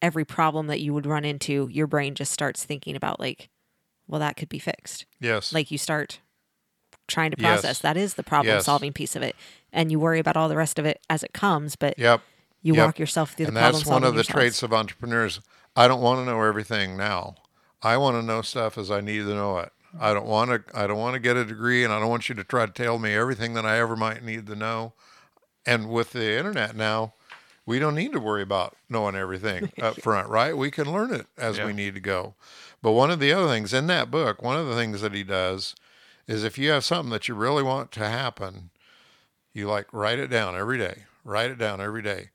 every problem that you would run into, your brain just starts thinking about like, well, that could be fixed. Yes. Like you start trying to Yes. process. That is the problem Yes. solving piece of it, and you worry about all the rest of it as it comes. But yep. you Yep. walk yourself through and the problem that's one of the yourself. traits of entrepreneurs. I don't want to know everything now. I want to know stuff as I need to know it. I don't want to. I don't want to get a degree, and I don't want you to try to tell me everything that I ever might need to know. And with the internet now, we don't need to worry about knowing everything up front, right? We can learn it as Yeah. we need to go. But one of the other things in that book, one of the things that he does, is if you have something that you really want to happen, you like write it down every day. Write it down every day.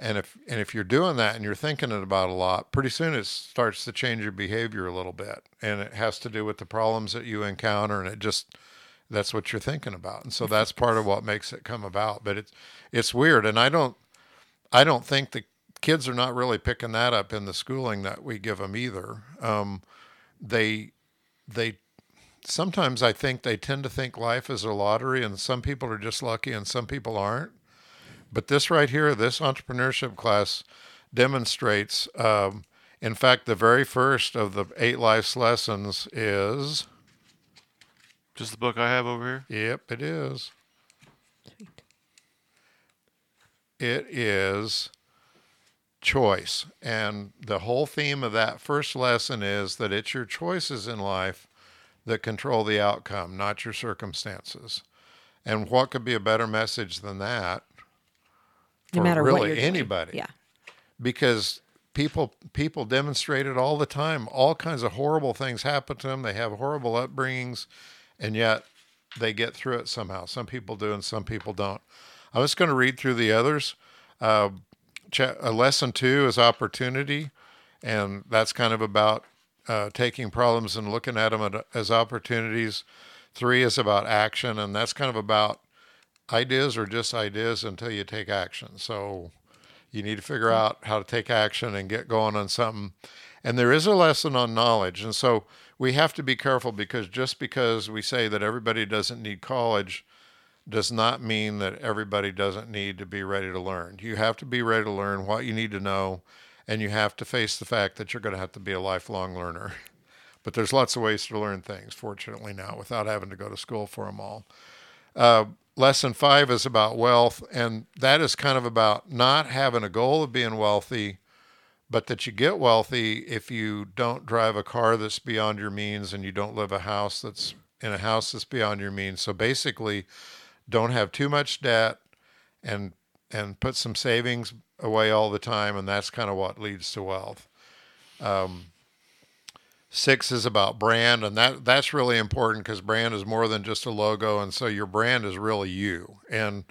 And if and if you're doing that and you're thinking it about a lot, pretty soon it starts to change your behavior a little bit. And it has to do with the problems that you encounter and it just that's what you're thinking about. And so that's part of what makes it come about. But it's it's weird and I don't I don't think the kids are not really picking that up in the schooling that we give them either. Um, they they sometimes I think they tend to think life is a lottery and some people are just lucky and some people aren't. But this right here, this entrepreneurship class demonstrates, um, in fact, the very first of the eight life's lessons is, Just the book I have over here. yep, it is. Sweet. It is choice. And the whole theme of that first lesson is that it's your choices in life that control the outcome, not your circumstances. And what could be a better message than that no matter really what you're doing. anybody? Yeah. because people people demonstrate it all the time. All kinds of horrible things happen to them. They have horrible upbringings, and yet they get through it somehow. Some people do, and some people don't. I'm just going to read through the others. Uh, uh, lesson two is opportunity, and that's kind of about uh, taking problems and looking at them as opportunities. Three is about action, and that's kind of about ideas are just ideas until you take action. So you need to figure out how to take action and get going on something. And there is a lesson on knowledge. And so we have to be careful because just because we say that everybody doesn't need college does not mean that everybody doesn't need to be ready to learn. You have to be ready to learn what you need to know, and you have to face the fact that you're going to have to be a lifelong learner. But there's lots of ways to learn things, fortunately, now without having to go to school for them all. Uh, lesson five is about wealth, and that is kind of about not having a goal of being wealthy, but that you get wealthy if you don't drive a car that's beyond your means and you don't live a house that's in a house that's beyond your means. So basically, don't have too much debt and and put some savings away all the time, and that's kind of what leads to wealth. Um, Six is about brand, and that that's really important because brand is more than just a logo, and so your brand is really you. And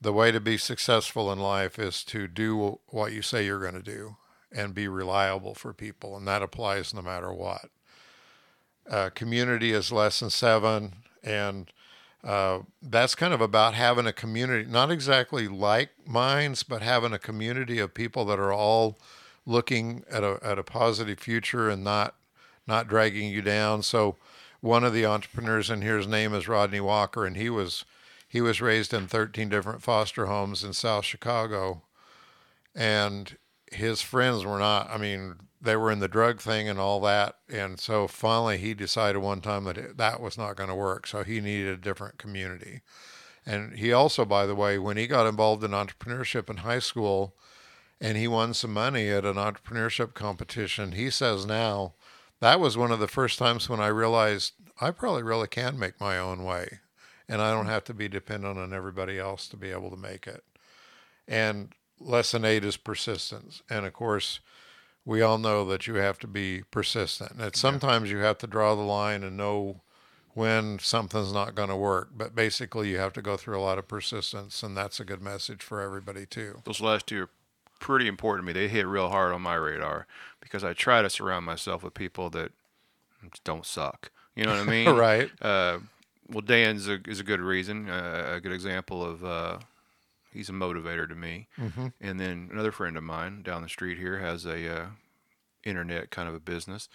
the way to be successful in life is to do what you say you're going to do and be reliable for people, and that applies no matter what. Uh, community is lesson seven, and uh, that's kind of about having a community, not exactly like minds, but having a community of people that are all looking at a at a positive future and not not dragging you down. So one of the entrepreneurs in here's name is Rodney Walker, and he was he was raised in 13 different foster homes in South Chicago, and his friends were not. I mean, they were in the drug thing and all that, and so finally he decided one time that it, that was not going to work. So he needed a different community. And he also, by the way, when he got involved in entrepreneurship in high school, and he won some money at an entrepreneurship competition, he says now that was one of the first times when I realized I probably really can make my own way and I don't mm-hmm. have to be dependent on everybody else to be able to make it. And lesson eight is persistence. And of course, we all know that you have to be persistent. And sometimes you have to draw the line and know when something's not going to work. But basically, you have to go through a lot of persistence. And that's a good message for everybody, too. Those last two are pretty important to me. They hit real hard on my radar because I try to surround myself with people that don't suck. You know what I mean? Right. Uh, well, Dan's a, is a good reason, uh, a good example of. Uh, he's a motivator to me. Mm-hmm. And then another friend of mine down the street here has a uh, internet kind of a business,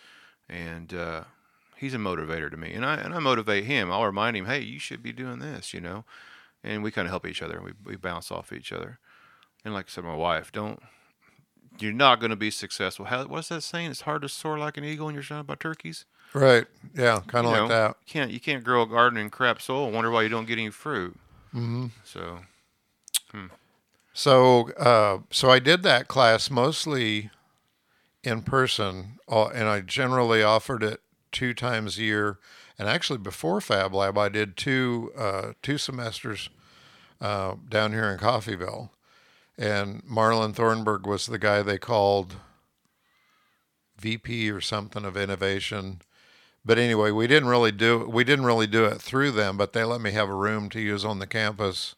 and uh, he's a motivator to me. And I and I motivate him. I'll remind him, hey, you should be doing this, you know. And we kind of help each other. We we bounce off each other. And like I said, my wife, don't. You're not going to be successful. How, what's that saying? It's hard to soar like an eagle when you're surrounded by turkeys. Right. Yeah. Kind of like know, that. You can't you can't grow a garden in crap soil. and Wonder why you don't get any fruit. Mm-hmm. So So, uh, so I did that class mostly in person, uh, and I generally offered it two times a year. And actually, before Fab Lab, I did two uh, two semesters uh, down here in Coffeyville. And Marlon Thornburg was the guy they called VP or something of innovation. But anyway, we didn't really do we didn't really do it through them, but they let me have a room to use on the campus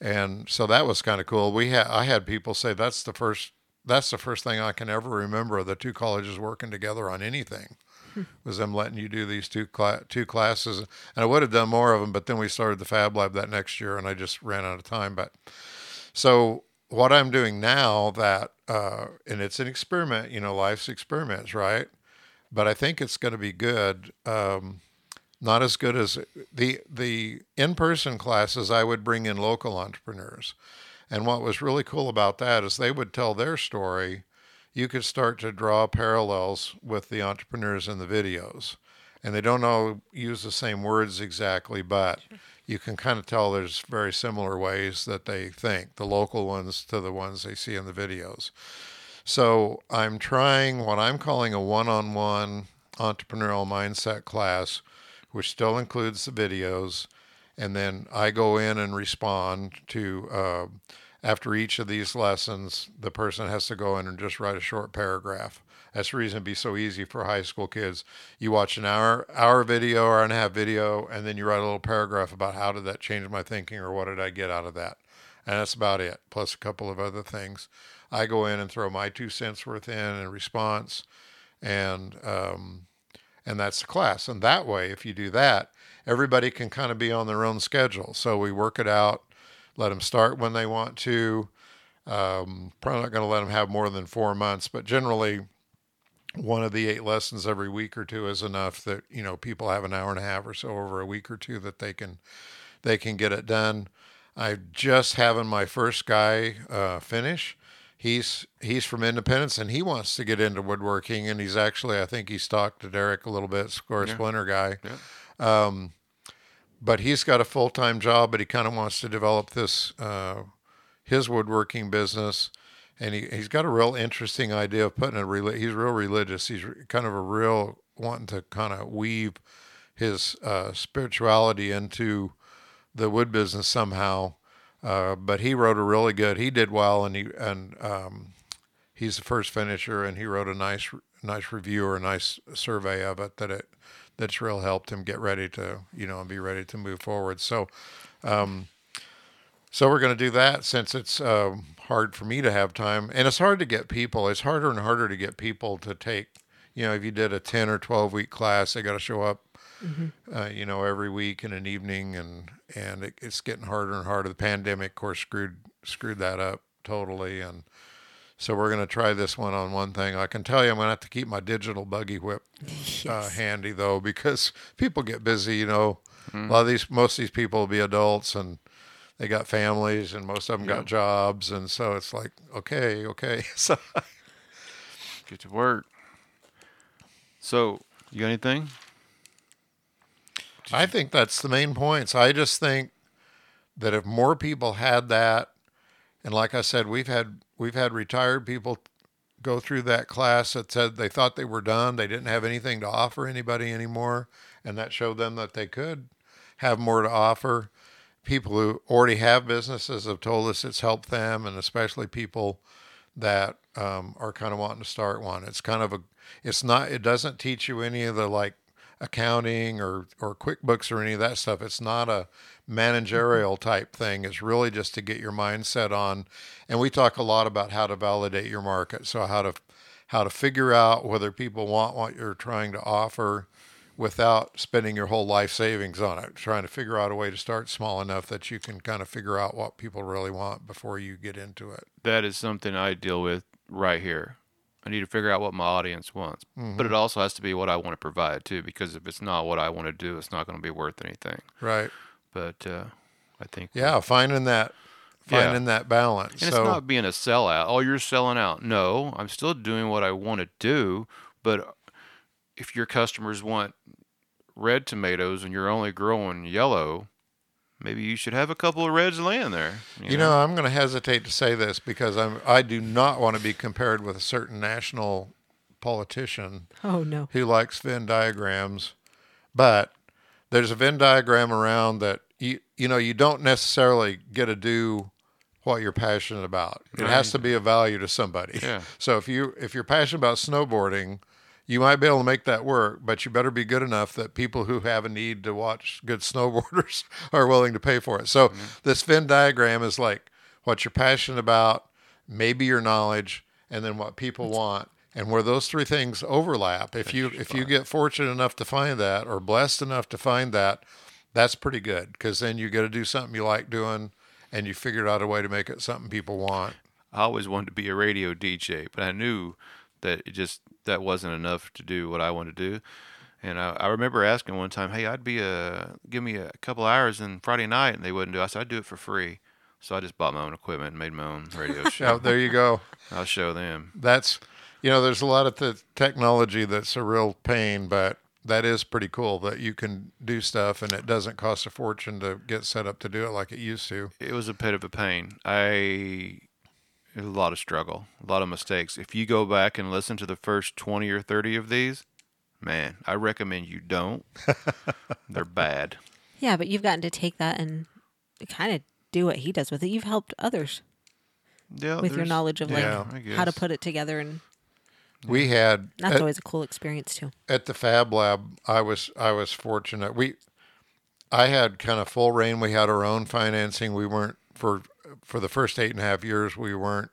and so that was kind of cool. We had I had people say that's the first that's the first thing I can ever remember the two colleges working together on anything was them letting you do these two cla- two classes, and I would have done more of them, but then we started the Fab Lab that next year, and I just ran out of time. But so what I'm doing now that uh, and it's an experiment, you know, life's experiments, right? But I think it's going to be good. Um, not as good as the the in-person classes I would bring in local entrepreneurs. And what was really cool about that is they would tell their story. You could start to draw parallels with the entrepreneurs in the videos. And they don't all use the same words exactly, but you can kind of tell there's very similar ways that they think, the local ones to the ones they see in the videos. So I'm trying what I'm calling a one on one entrepreneurial mindset class, which still includes the videos. And then I go in and respond to, uh, after each of these lessons, the person has to go in and just write a short paragraph. That's the reason it'd be so easy for high school kids. You watch an hour hour video or an hour and a half video, and then you write a little paragraph about how did that change my thinking or what did I get out of that. And that's about it, plus a couple of other things. I go in and throw my two cents worth in in response, and um, and that's the class. And that way, if you do that, everybody can kind of be on their own schedule. So we work it out, let them start when they want to. Um, probably not going to let them have more than four months, but generally, one of the eight lessons every week or two is enough that you know people have an hour and a half or so over a week or two that they can they can get it done. I'm just having my first guy uh, finish. He's he's from Independence and he wants to get into woodworking and he's actually I think he's talked to Derek a little bit, score Yeah. splinter guy. Yeah. Um, but he's got a full time job, but he kind of wants to develop this uh, his woodworking business, and he he's got a real interesting idea of putting a reli- he's real religious. He's kind of a real wanting to kind of weave his uh, spirituality into the wood business somehow. Uh, but he wrote a really good. He did well, and he and um, he's the first finisher, and he wrote a nice nice review or a nice survey of it that it that's real helped him get ready to you know and be ready to move forward. So, um, so we're going to do that since it's um, hard for me to have time, and it's hard to get people. It's harder and harder to get people to take. You know, if you did a ten or twelve week class, they got to show up uh, you know, every week in an evening, and and it, it's getting harder and harder. The pandemic, of course, screwed screwed that up totally, and so we're going to try this one on one thing. I can tell you, I'm going to have to keep my digital buggy whip uh, handy though, because people get busy. You know, a lot of these, most of these people will be adults, and they got families, and most of them got jobs, and so it's like, okay, okay, so. Get to work. So, you got anything? I think that's the main points. I just think that if more people had that, and like I said, we've had we've had retired people go through that class that said they thought they were done, they didn't have anything to offer anybody anymore, and that showed them that they could have more to offer. People who already have businesses have told us it's helped them, and especially people that um, are kind of wanting to start one. It's kind of a, it's not, it doesn't teach you any of the like accounting or or QuickBooks or any of that stuff. It's not a managerial type thing. It's really just to get your mindset on. And we talk a lot about how to validate your market. So how to how to figure out whether people want what you're trying to offer, without spending your whole life savings on it. Trying to figure out a way to start small enough that you can kind of figure out what people really want before you get into it. That is something I deal with right here. I need to figure out what my audience wants, Mm-hmm. but it also has to be what I want to provide too. Because if it's not what I want to do, it's not going to be worth anything. Right. But uh, I think Yeah, finding that Yeah. finding that balance. And so it's not being a sellout. Oh, you're selling out. No, I'm still doing what I want to do. But if your customers want red tomatoes and you're only growing yellow, maybe you should have a couple of reds laying there. You know, I'm going to hesitate to say this because I'm I do not want to be compared with a certain national politician Oh no. who likes Venn diagrams, but there's a Venn diagram around that you you know you don't necessarily get to do what you're passionate about. It has to be a value to somebody. Yeah. So if you if you're passionate about snowboarding, you might be able to make that work, but you better be good enough that people who have a need to watch good snowboarders are willing to pay for it. So mm-hmm. this Venn diagram is like what you're passionate about, maybe your knowledge, and then what people want. And where those three things overlap, if you if you get fortunate enough to find that or blessed enough to find that, that's pretty good because then you get to do something you like doing and you figured out a way to make it something people want. I always wanted to be a radio DJ, but I knew that it just that wasn't enough to do what I wanted to do. And I, I remember asking one time, "Hey, I'd be a give me a couple hours on Friday night," and they wouldn't do. it. I said, "I'd do it for free." So I just bought my own equipment and made my own radio Yeah, oh, show. there you go. I'll show them. That's you know, there's a lot of the technology that's a real pain, but that is pretty cool that you can do stuff and it doesn't cost a fortune to get set up to do it like it used to. It was a bit of a pain. I it was a lot of struggle, a lot of mistakes. If you go back and listen to the first twenty or thirty of these, man, I recommend you don't. They're bad. Yeah, but you've gotten to take that and kind of do what he does with it. You've helped others Yeah, with your knowledge of like yeah, I how to put it together, and We had that's at, always a cool experience too. at the Fab Lab, I was I was fortunate. We I had kind of full reign. We had our own financing. We weren't for for the first eight and a half years. We weren't.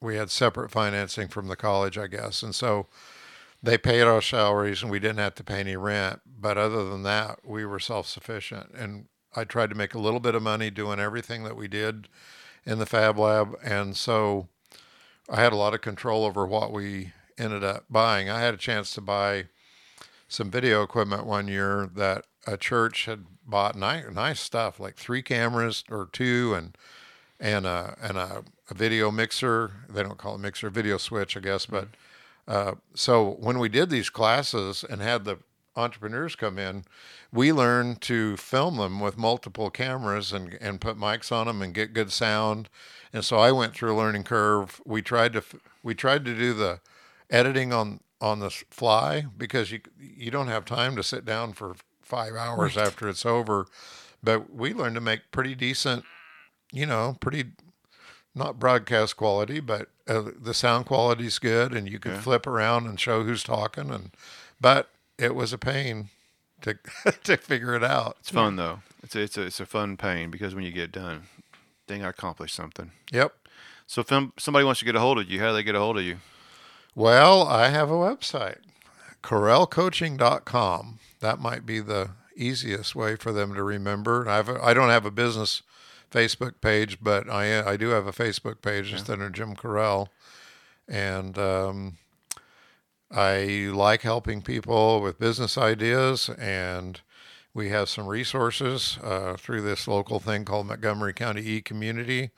We had separate financing from the college, I guess, and so they paid our salaries, and we didn't have to pay any rent. But other than that, we were self sufficient. And I tried to make a little bit of money doing everything that we did in the Fab Lab, and so I had a lot of control over what we ended up buying. I had a chance to buy some video equipment one year that a church had bought nice, nice stuff like three cameras or two and and a and a, a video mixer. They don't call it mixer, video switch, I guess. But uh, so when we did these classes and had the entrepreneurs come in, we learned to film them with multiple cameras and and put mics on them and get good sound. And so I went through a learning curve. We tried to we tried to do the editing on on the fly because you you don't have time to sit down for five hours after it's over. But we learned to make pretty decent, you know, pretty not broadcast quality, but uh, the sound quality's good, and you can flip around and show who's talking. And but it was a pain to to figure it out. It's fun though. It's a, it's a, it's a fun pain because when you get done, dang, I accomplished something. Yep. So if somebody wants to get a hold of you, how do they get a hold of you? Well, I have a website, correllcoaching.com. That might be the easiest way for them to remember. I've I don't have a business Facebook page, but I I do have a Facebook page just under Jim Correll, and um, I like helping people with business ideas, and we have some resources uh, through this local thing called Montgomery County E Community,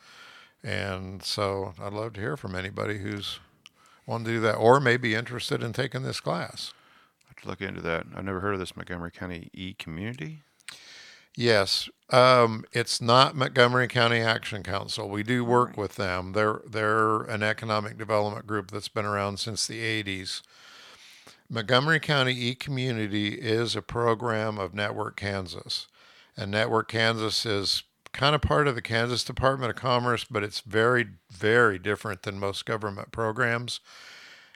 and so I'd love to hear from anybody who's wanting to do that, or may be interested in taking this class. I have to look into that. I've never heard of this Montgomery County E community. Yes, um, it's not Montgomery County Action Council. We do work with them. They're they're an economic development group that's been around since the '80s. Montgomery County E Community is a program of Network Kansas, and Network Kansas is kind of part of the Kansas Department of Commerce, but it's very very different than most government programs.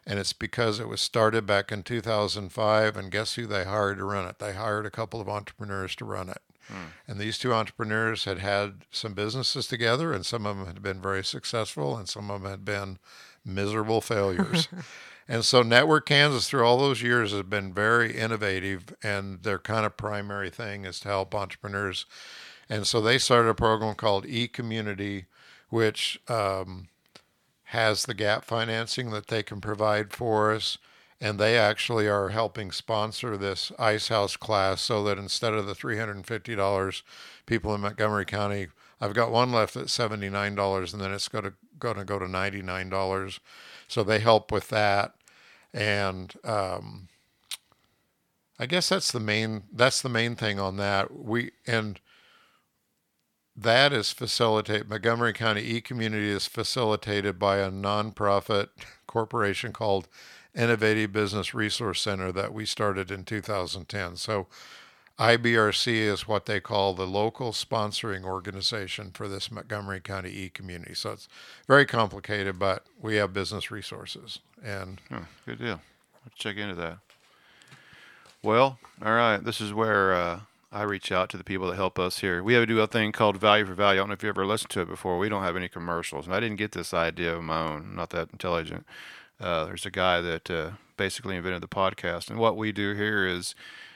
And it's because it was started back in 2005, and guess who they hired to run it? They hired a couple of entrepreneurs to run it. And these two entrepreneurs had had some businesses together, and some of them had been very successful, and some of them had been miserable failures. And so Network Kansas through all those years has been very innovative and their kind of primary thing is to help entrepreneurs. And so they started a program called e-community, which um, has the gap financing that they can provide for us. And they actually are helping sponsor this Ice House class so that instead of the $350 people in Montgomery County, I've got one left at $79 and then it's going to, going to go to $99. So they help with that. And um, I guess that's the main, that's the main thing on that. We, and that is facilitated, Montgomery County e-community is facilitated by a nonprofit corporation called Innovative Business Resource Center that we started in 2010. So IBRC is what they call the local sponsoring organization for this Montgomery County e-community. So it's very complicated, but we have business resources and good deal. Let's check into that. Well, all right. This is where uh, I reach out to the people that help us here. We have to do a thing called Value for Value. I don't know if you ever listened to it before. We don't have any commercials, and I didn't get this idea of my own. Not that intelligent. Uh, there's a guy that uh, basically invented the podcast, and what we do here is,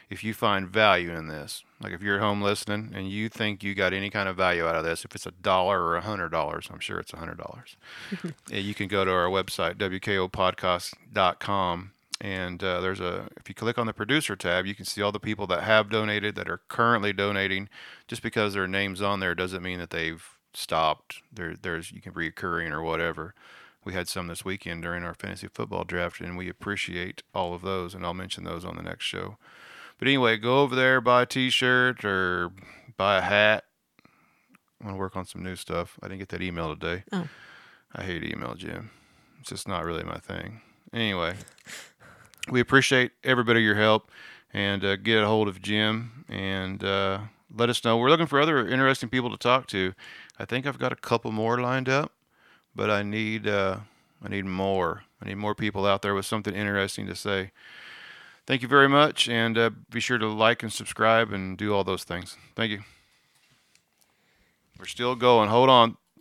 if you find value in this, like if you're at home listening and you think you got any kind of value out of this, if it's a dollar or a hundred dollars, I'm sure it's a hundred dollars. Yeah, you can go to our website wkopodcast.com and uh, there's a if you click on the producer tab you can see all the people that have donated that are currently donating. Just because their names on there doesn't mean that they've stopped. There there's you can reoccurring or whatever we had some this weekend during our fantasy football draft and we appreciate all of those and i'll mention those on the next show. But anyway go over there buy a t-shirt or buy a hat. I'm to work on some new stuff. I didn't get that email today. Oh. i hate email jim. It's just not really my thing. Anyway we appreciate every bit of your help and uh, get a hold of Jim and uh, let us know. We're looking for other interesting people to talk to. I think I've got a couple more lined up, but I need uh, I need more. I need more people out there with something interesting to say. Thank you very much, and uh, be sure to like and subscribe and do all those things. Thank you. We're still going. Hold on.